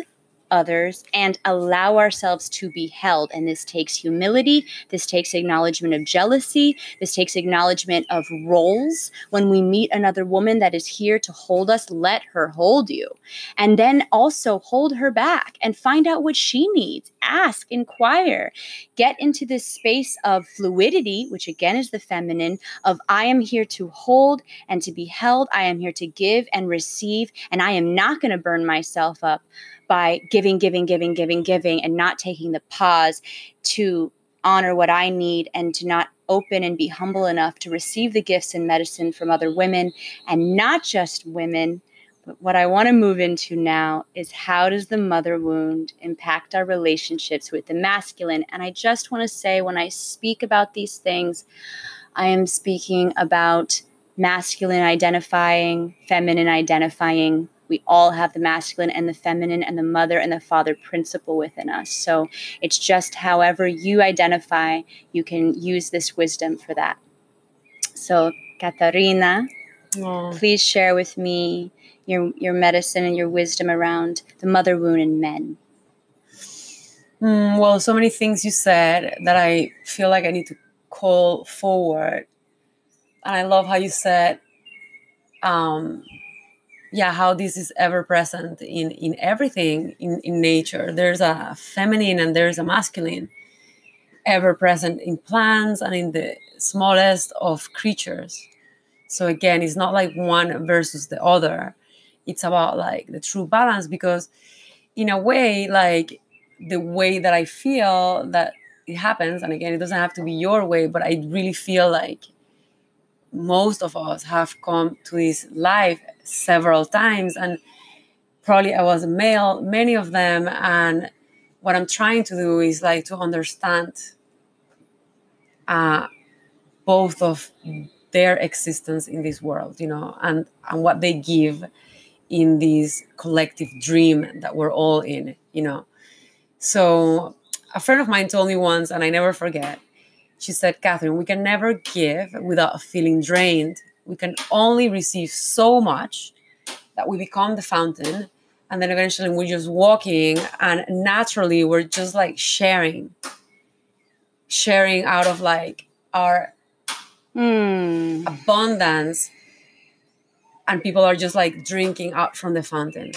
others and allow ourselves to be held. And this takes humility. This takes acknowledgement of jealousy. This takes acknowledgement of roles. When we meet another woman that is here to hold us, let her hold you. And then also hold her back and find out what she needs. Ask, inquire, get into this space of fluidity, which again is the feminine, of I am here to hold and to be held. I am here to give and receive. And I am not going to burn myself up by giving, giving, giving, giving, giving, and not taking the pause to honor what I need and to not open and be humble enough to receive the gifts and medicine from other women and not just women. But what I want to move into now is how does the mother wound impact our relationships with the masculine? And I just want to say when I speak about these things, I am speaking about masculine identifying, feminine identifying, we all have the masculine and the feminine and the mother and the father principle within us. So it's just however you identify, you can use this wisdom for that. So, Katarina, Aww. please share with me your, your medicine and your wisdom around the mother wound in men. Mm, well, so many things you said that I feel like I need to call forward. And I love how you said um, yeah how this is ever present in in everything in in nature. There's a feminine and there's a masculine ever present in plants and in the smallest of creatures. So again it's not like one versus the other. It's about like the true balance because in a way like the way that i feel that it happens and again it doesn't have to be your way but i really feel like most of us have come to this life several times and probably i was a male many of them and what i'm trying to do is like to understand uh, both of their existence in this world you know and and what they give in this collective dream that we're all in you know so a friend of mine told me once and i never forget she said, Catherine, we can never give without feeling drained. We can only receive so much that we become the fountain. And then eventually we're just walking and naturally we're just like sharing, sharing out of like our mm. abundance. And people are just like drinking out from the fountain.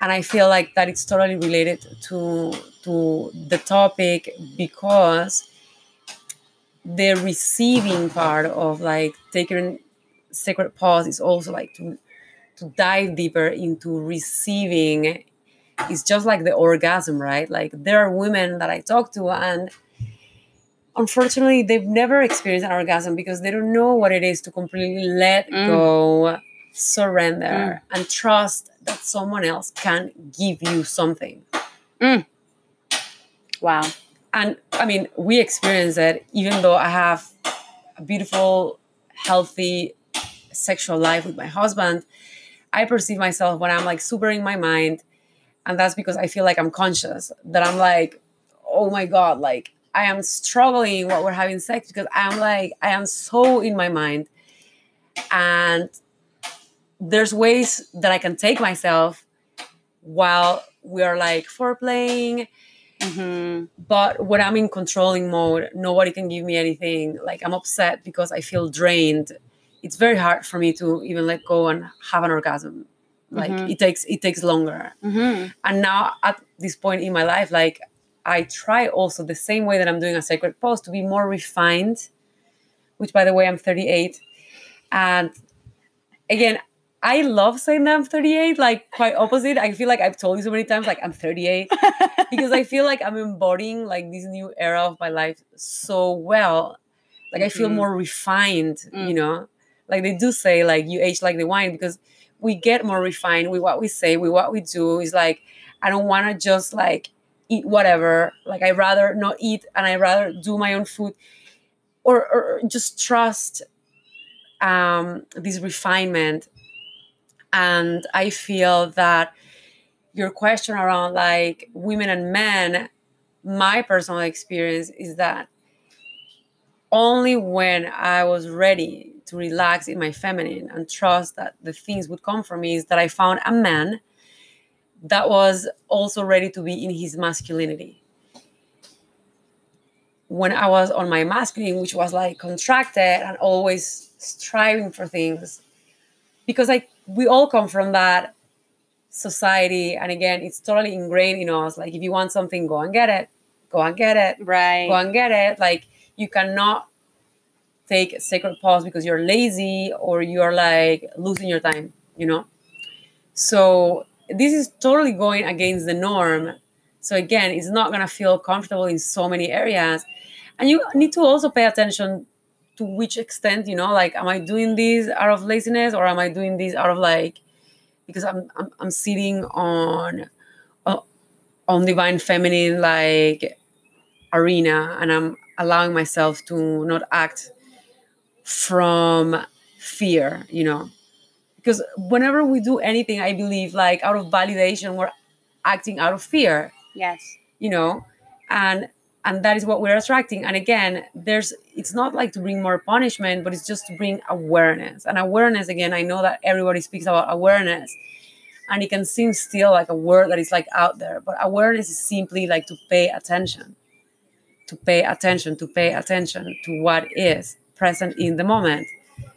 And I feel like that it's totally related to to the topic because the receiving part of like taking sacred pause is also like to to dive deeper into receiving it's just like the orgasm right like there are women that i talk to and unfortunately they've never experienced an orgasm because they don't know what it is to completely let mm. go surrender mm. and trust that someone else can give you something mm. wow and I mean, we experience it even though I have a beautiful, healthy sexual life with my husband. I perceive myself when I'm like super in my mind. And that's because I feel like I'm conscious, that I'm like, oh my God, like I am struggling while we're having sex because I'm like, I am so in my mind. And there's ways that I can take myself while we are like foreplaying. Mm-hmm. But when I'm in controlling mode, nobody can give me anything. Like I'm upset because I feel drained. It's very hard for me to even let go and have an orgasm. Like Mhm. it takes it takes longer. Mm-hmm. And now at this point in my life, like I try also the same way that I'm doing a sacred pause to be more refined, which by the way, I'm 38. And again, I love saying that I'm 38, like quite opposite. I feel like I've told you so many times, like I'm 38, because I feel like I'm embodying like this new era of my life so well. Like I feel Mhm. more refined, Mm. you know? Like they do say, like you age like the wine because we get more refined with what we say, with what we do. Is like, I don't want to just like eat whatever. Like I rather not eat and I rather do my own food or, or just trust um, this refinement. And I feel that your question around like women and men, my personal experience is that only when I was ready to relax in my feminine and trust that the things would come for me is that I found a man that was also ready to be in his masculinity. When I was on my masculine, which was like contracted and always striving for things, because like we all come from that society, and again, it's totally ingrained in us. Like if you want something, go and get it, go and get it, Right. go and get it. Like you cannot take a sacred pause because you're lazy or you're like losing your time, you know? So this is totally going against the norm. So again, it's not gonna feel comfortable in so many areas. And you need to also pay attention to which extent, you know, like am I doing this out of laziness or am I doing this out of like because I'm I'm, I'm sitting on uh, on divine feminine like arena and I'm allowing myself to not act from fear, you know. Because whenever we do anything, I believe like out of validation, we're acting out of fear, yes. you know, and and that is what we're attracting. And again, there's it's not like to bring more punishment, but it's just to bring awareness. And awareness, again, I know that everybody speaks about awareness, and it can seem still like a word that is like out there, but awareness is simply like to pay attention to pay attention, to pay attention to what is present in the moment.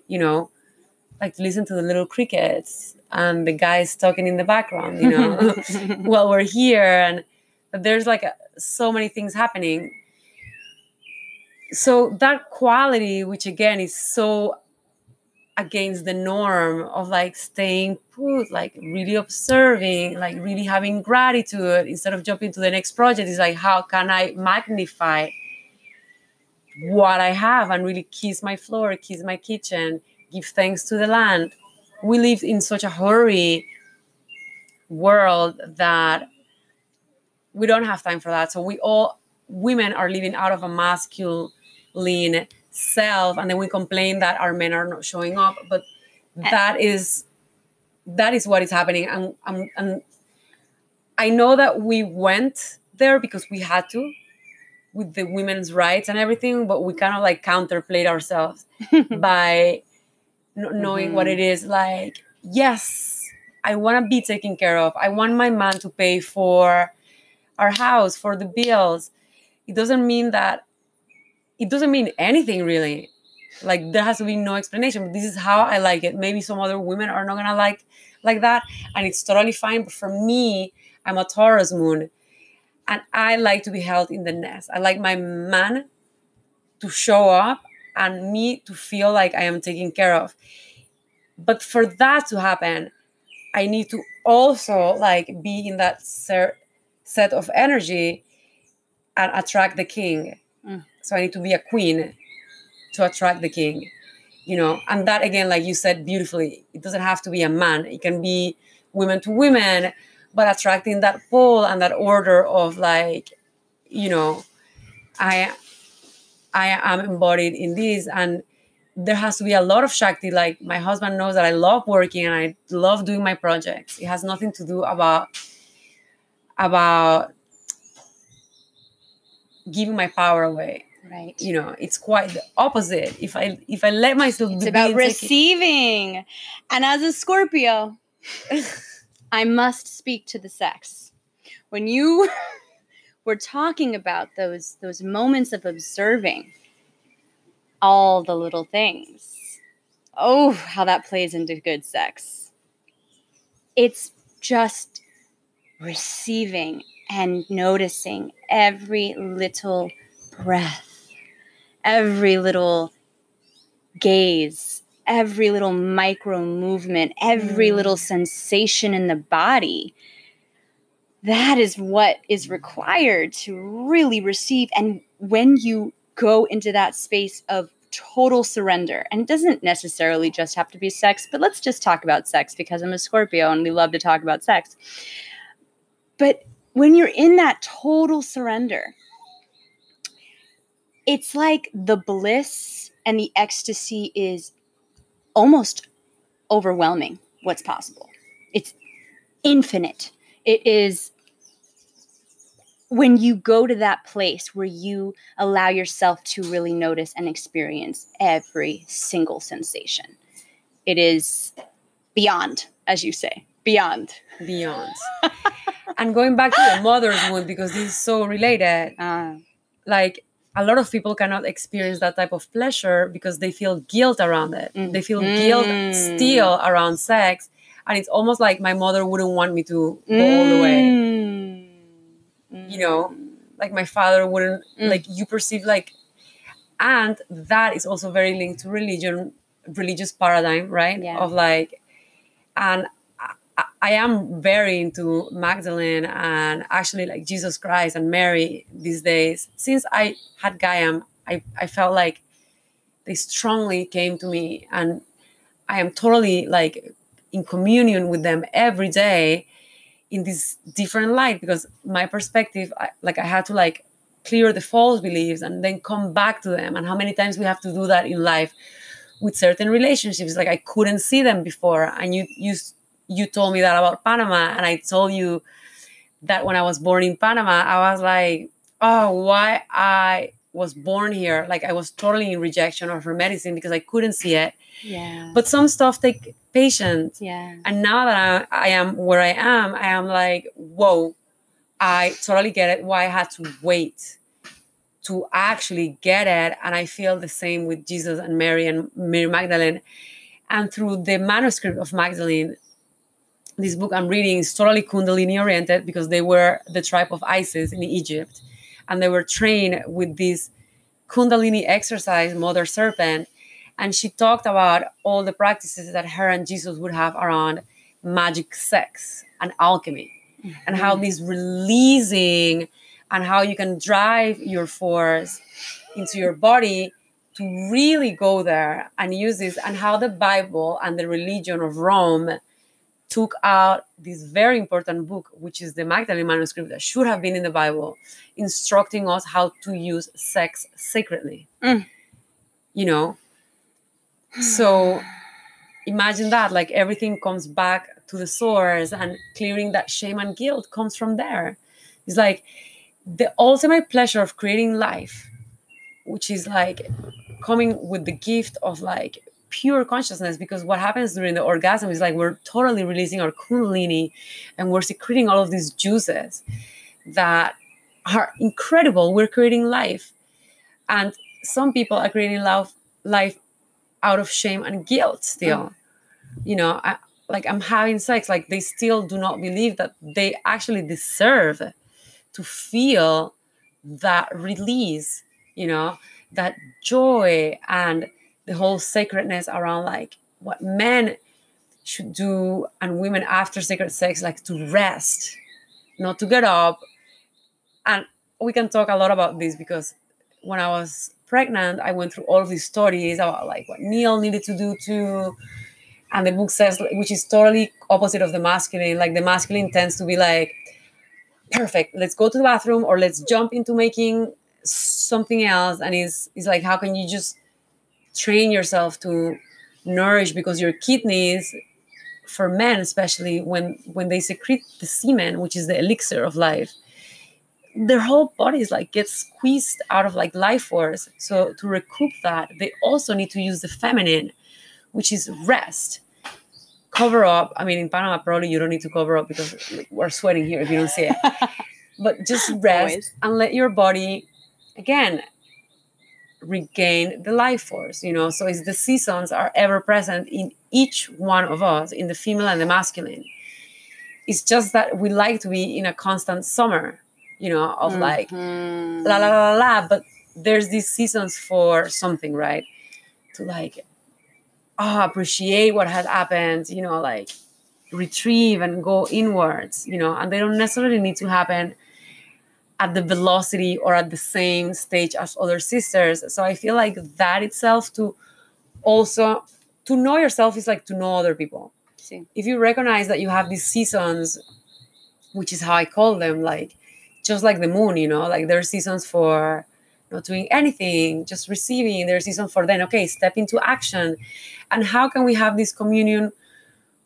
You know, like to listen to the little crickets and the guys talking in the background, you know, while we're here. And there's like a, so many things happening. So that quality, which again is so against the norm of like staying put, like really observing, like really having gratitude instead of jumping to the next project. Is like, how can I magnify what I have and really kiss my floor, kiss my kitchen, give thanks to the land? We live in such a hurry world that we don't have time for that. So we all women are living out of a masculine self and then we complain that our men are not showing up but eh. that is that is what is happening. And, and, and i know that we went there because we had to with the women's rights and everything but we kind of like counterplayed ourselves by not knowing what mm-hmm. it is. Like yes i want to be taken care of. I want my man to pay for our house for the bills. It doesn't mean that it doesn't mean anything really. Like there has to be no explanation. This is how i like it. Maybe some other women are not gonna like like that and it's totally fine but for me i'm a taurus moon and i like to be held in the nest. I like my man to show up and me to feel like i am taken care of. But for that to happen i need to also like be in that ser- set of energy and attract the king. Mm. So i need to be a queen to attract the king you know? And that again like you said beautifully it doesn't have to be a man. It can be women to women but attracting that pull and that order of like you know i i am embodied in this. And there has to be a lot of shakti. Like my husband knows that i love working and i love doing my projects. It has nothing to do about about giving my power away right. you know it's quite the opposite. If i if i let myself it's be about receiving. And as a scorpio i must speak to the sex. When you were talking about those those moments of observing all the little things oh how that plays into good sex. It's just receiving and noticing every little breath every little gaze, every little micro movement, every Mm. little sensation in the body. That is what is required to really receive. And when you go into that space of total surrender, and it doesn't necessarily just have to be sex, but let's just talk about sex because I'm a Scorpio and we love to talk about sex. But when you're in that total surrender, it's like the bliss and the ecstasy is almost overwhelming what's possible. It's infinite. It is when you go to that place where you allow yourself to really notice and experience every single sensation. It is beyond, as you say, beyond. beyond and going back to the mother's wound because this is so related Uh, like a lot of people cannot experience that type of pleasure because they feel guilt around it. Mm. They feel guilt Mm. still around sex. And it's almost like my mother wouldn't want me to go all the way. Mm. You know, like my father wouldn't, Mm. like you perceive like, and that is also very linked to religion, religious paradigm, right? Yeah. Of like, and I, am very into Magdalene and actually like Jesus Christ and Mary these days. Since I had Gayam, I, I felt like they strongly came to me and I am totally like in communion with them every day in this different light because my perspective, I, like I had to like clear the false beliefs and then come back to them and how many times we have to do that in life with certain relationships like i couldn't see them before and you you you told me that about panama and i told you that when i was born in panama i was like oh why i was born here like i was totally in rejection of her medicine because i couldn't see it Yeah. but some stuff take patience yeah. and now that I, I am where I am, I am like, whoa, I totally get it. Why I had to wait to actually get it. And I feel the same with Jesus and Mary and Mary Magdalene. And through the manuscript of Magdalene, this book I'm reading is totally Kundalini oriented because they were the tribe of Isis in Egypt. And they were trained with this Kundalini exercise, Mother Serpent. And she talked about all the practices that her and Jesus would have around magic sex and alchemy and how mm-hmm. this releasing and how you can drive your force into your body to really go there and use this and how the bible and the religion of rome took out this very important book which is the magdalene manuscript that should have been in the bible instructing us how to use sex sacredly Mm. you know? So imagine that like everything comes back to the source and clearing that shame and guilt comes from there. It's like the ultimate pleasure of creating life which is like coming with the gift of like pure consciousness because what happens during the orgasm is like we're totally releasing our kundalini and we're secreting all of these juices that are incredible. We're creating life. And some people are creating love life out of shame and guilt still. Mm. You know I, like i'm having sex like they still do not believe that they actually deserve to feel that release you know that joy and the whole sacredness around like what men should do and women after sacred sex like to rest not to get up. And we can talk a lot about this because when i was pregnant i went through all of these stories about like what neil needed to do too. And the book says which is totally opposite of the masculine. Like the masculine tends to be like perfect. Let's go to the bathroom or let's jump into making something else. And it's, it's like how can you just train yourself to nourish because your kidneys for men especially when when they secrete the semen which is the elixir of life. Their whole bodies like get squeezed out of like life force. So to recoup that they also need to use the feminine which is rest. Cover up. I mean in panama probably you don't need to cover up because like, we're sweating here if you don't see it. But just rest Always. and let your body again regain the life force you know? So it's the seasons are ever present in each one of us in the female and the masculine. It's just that we like to be in a constant summer you know of like Mhm. la la la la la but there's these seasons for something right? To like oh, appreciate what has happened you know like retrieve and go inwards you know? And they don't necessarily need to happen at the velocity or at the same stage as other sisters. So i feel like that itself to also to know yourself is like to know other people. See. if you recognize that you have these seasons which is how i call them like just like the moon you know like there are seasons for not doing anything just receiving. There's season for then okay step into action. And how can we have this communion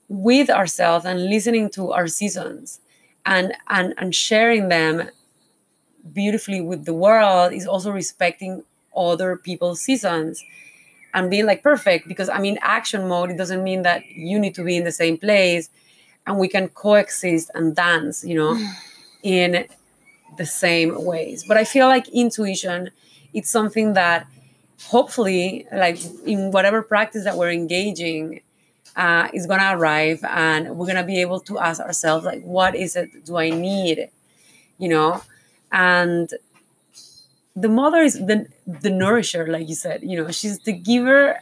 with ourselves and listening to our seasons and and and sharing them beautifully with the world is also respecting other people's seasons and being like perfect because i'm in action mode it doesn't mean that you need to be in the same place and we can coexist and dance you know in the same ways. But i feel like intuition it's something that hopefully like in whatever practice that we're engaging uh, is gonna arrive and we're gonna be able to ask ourselves like what is it do i need? You know and the mother is the the nourisher like you said you know she's the giver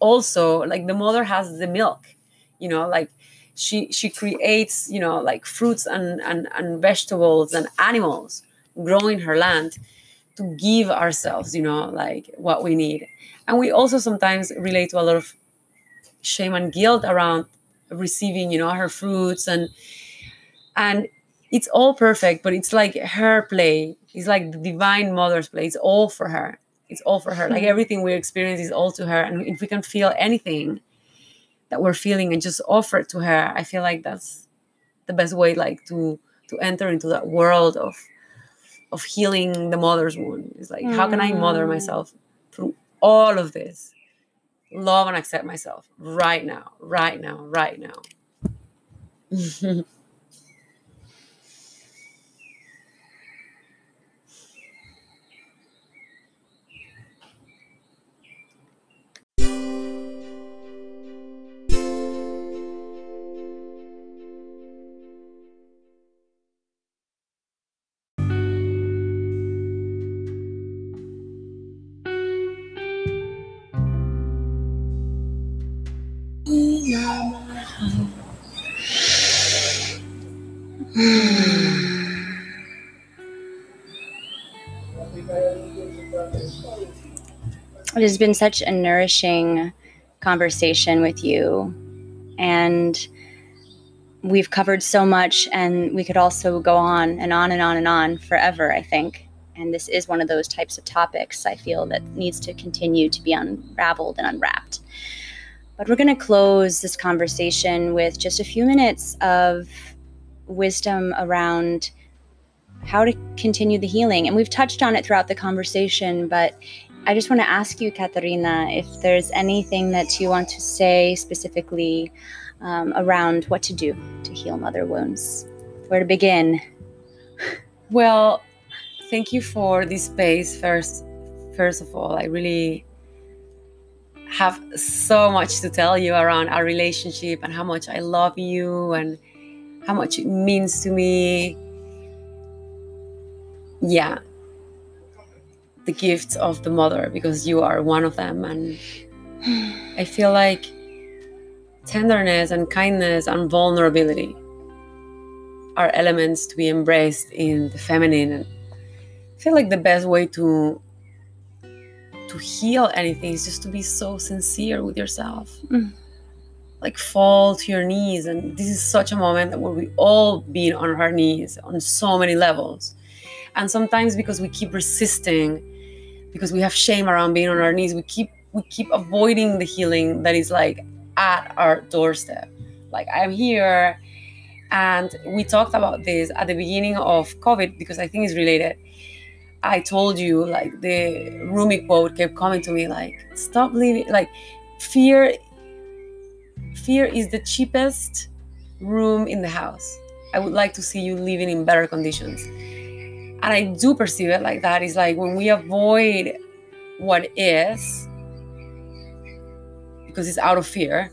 also like the mother has the milk you know like she she creates you know like fruits and and, and vegetables and animals growing her land to give ourselves you know like what we need. And we also sometimes relate to a lot of shame and guilt around receiving you know her fruits and and it's all perfect but it's like her play. It's like the divine mother's play. It's all for her. It's all for her. Like everything we experience is all to her. And if we can feel anything that we're feeling and just offer it to her i feel like that's the best way like to to enter into that world of of healing the mother's wound. It's like how can i mother Mm. myself through all of this? Love and accept myself right now right now right now It has been such a nourishing conversation with you. And we've covered so much, and we could also go on and on and on and on forever, I think. And this is one of those types of topics I feel that needs to continue to be unraveled and unwrapped. But we're going to close this conversation with just a few minutes of wisdom around how to continue the healing. And we've touched on it throughout the conversation, but I just want to ask you, Katarina, if there's anything that you want to say specifically um, around what to do to heal mother wounds, where to begin. Well, thank you for this space first. First of all, I really have so much to tell you around our relationship and how much I love you and how much it means to me. Yeah, the gifts of the mother because you are one of them and I feel like tenderness and kindness and vulnerability are elements to be embraced in the feminine and I feel like the best way to to heal anything is just to be so sincere with yourself Mm. like fall to your knees and this is such a moment where we all been on our knees on so many levels and sometimes because we keep resisting because we have shame around being on our knees we keep we keep avoiding the healing that is like at our doorstep like i'm here And we talked about this at the beginning of COVID because I think it's related. I told you, like, the Rumi quote kept coming to me, like, stop living, like, fear. Fear is the cheapest room in the house. I would like to see you living in better conditions. And I do perceive it like that. It's like when we avoid what is, because it's out of fear,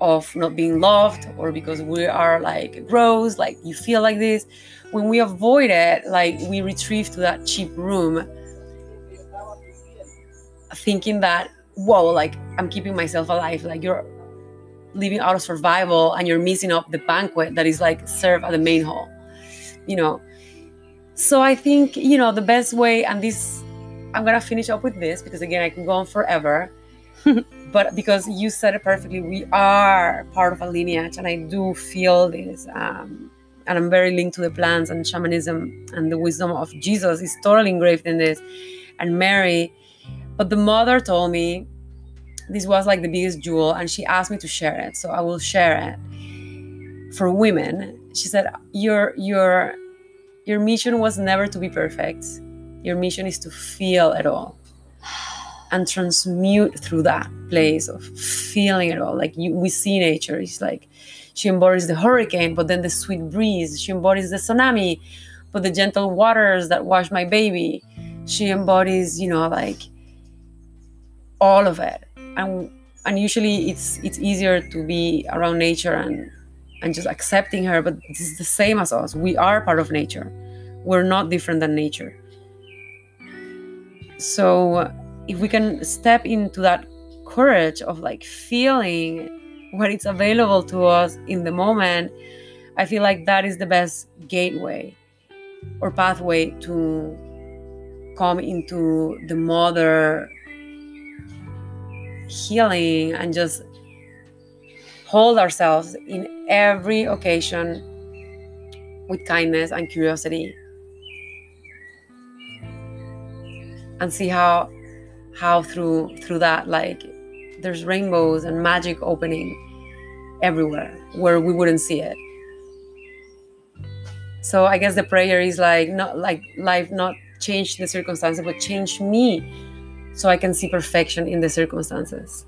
of not being loved or because we are like gross, like you feel like this. When we avoid it, like we retrieve to that cheap room, thinking that, whoa, like I'm keeping myself alive. Like you're living out of survival and you're missing up the banquet that is like served at the main hall, you know. So I think, you know, the best way, and this, I'm gonna finish up with this because again, I can go on forever. but because you said it perfectly, we are part of a lineage, and I do feel this. Um, and I'm very linked to the plants and shamanism, and the wisdom of Jesus is totally engraved in this, and Mary. But the mother told me this was like the biggest jewel, and she asked me to share it, so I will share it for women. She said, "Your your your mission was never to be perfect. Your mission is to feel it all." And transmute through that place of feeling it all. Like you, we see nature. It's like she embodies the hurricane, but then the sweet breeze. She embodies the tsunami, but the gentle waters that wash my baby. She embodies, you know, like all of it. And and usually it's it's easier to be around nature and and just accepting her. But this is the same as us. We are part of nature. We're not different than nature. So if we can step into that courage of like feeling what is available to us in the moment, I feel like that is the best gateway or pathway to come into the mother healing and just hold ourselves in every occasion with kindness and curiosity and see how how through through that like there's rainbows and magic opening everywhere where we wouldn't see it. So i guess the prayer is like not like life not change the circumstances but change me so i can see perfection in the circumstances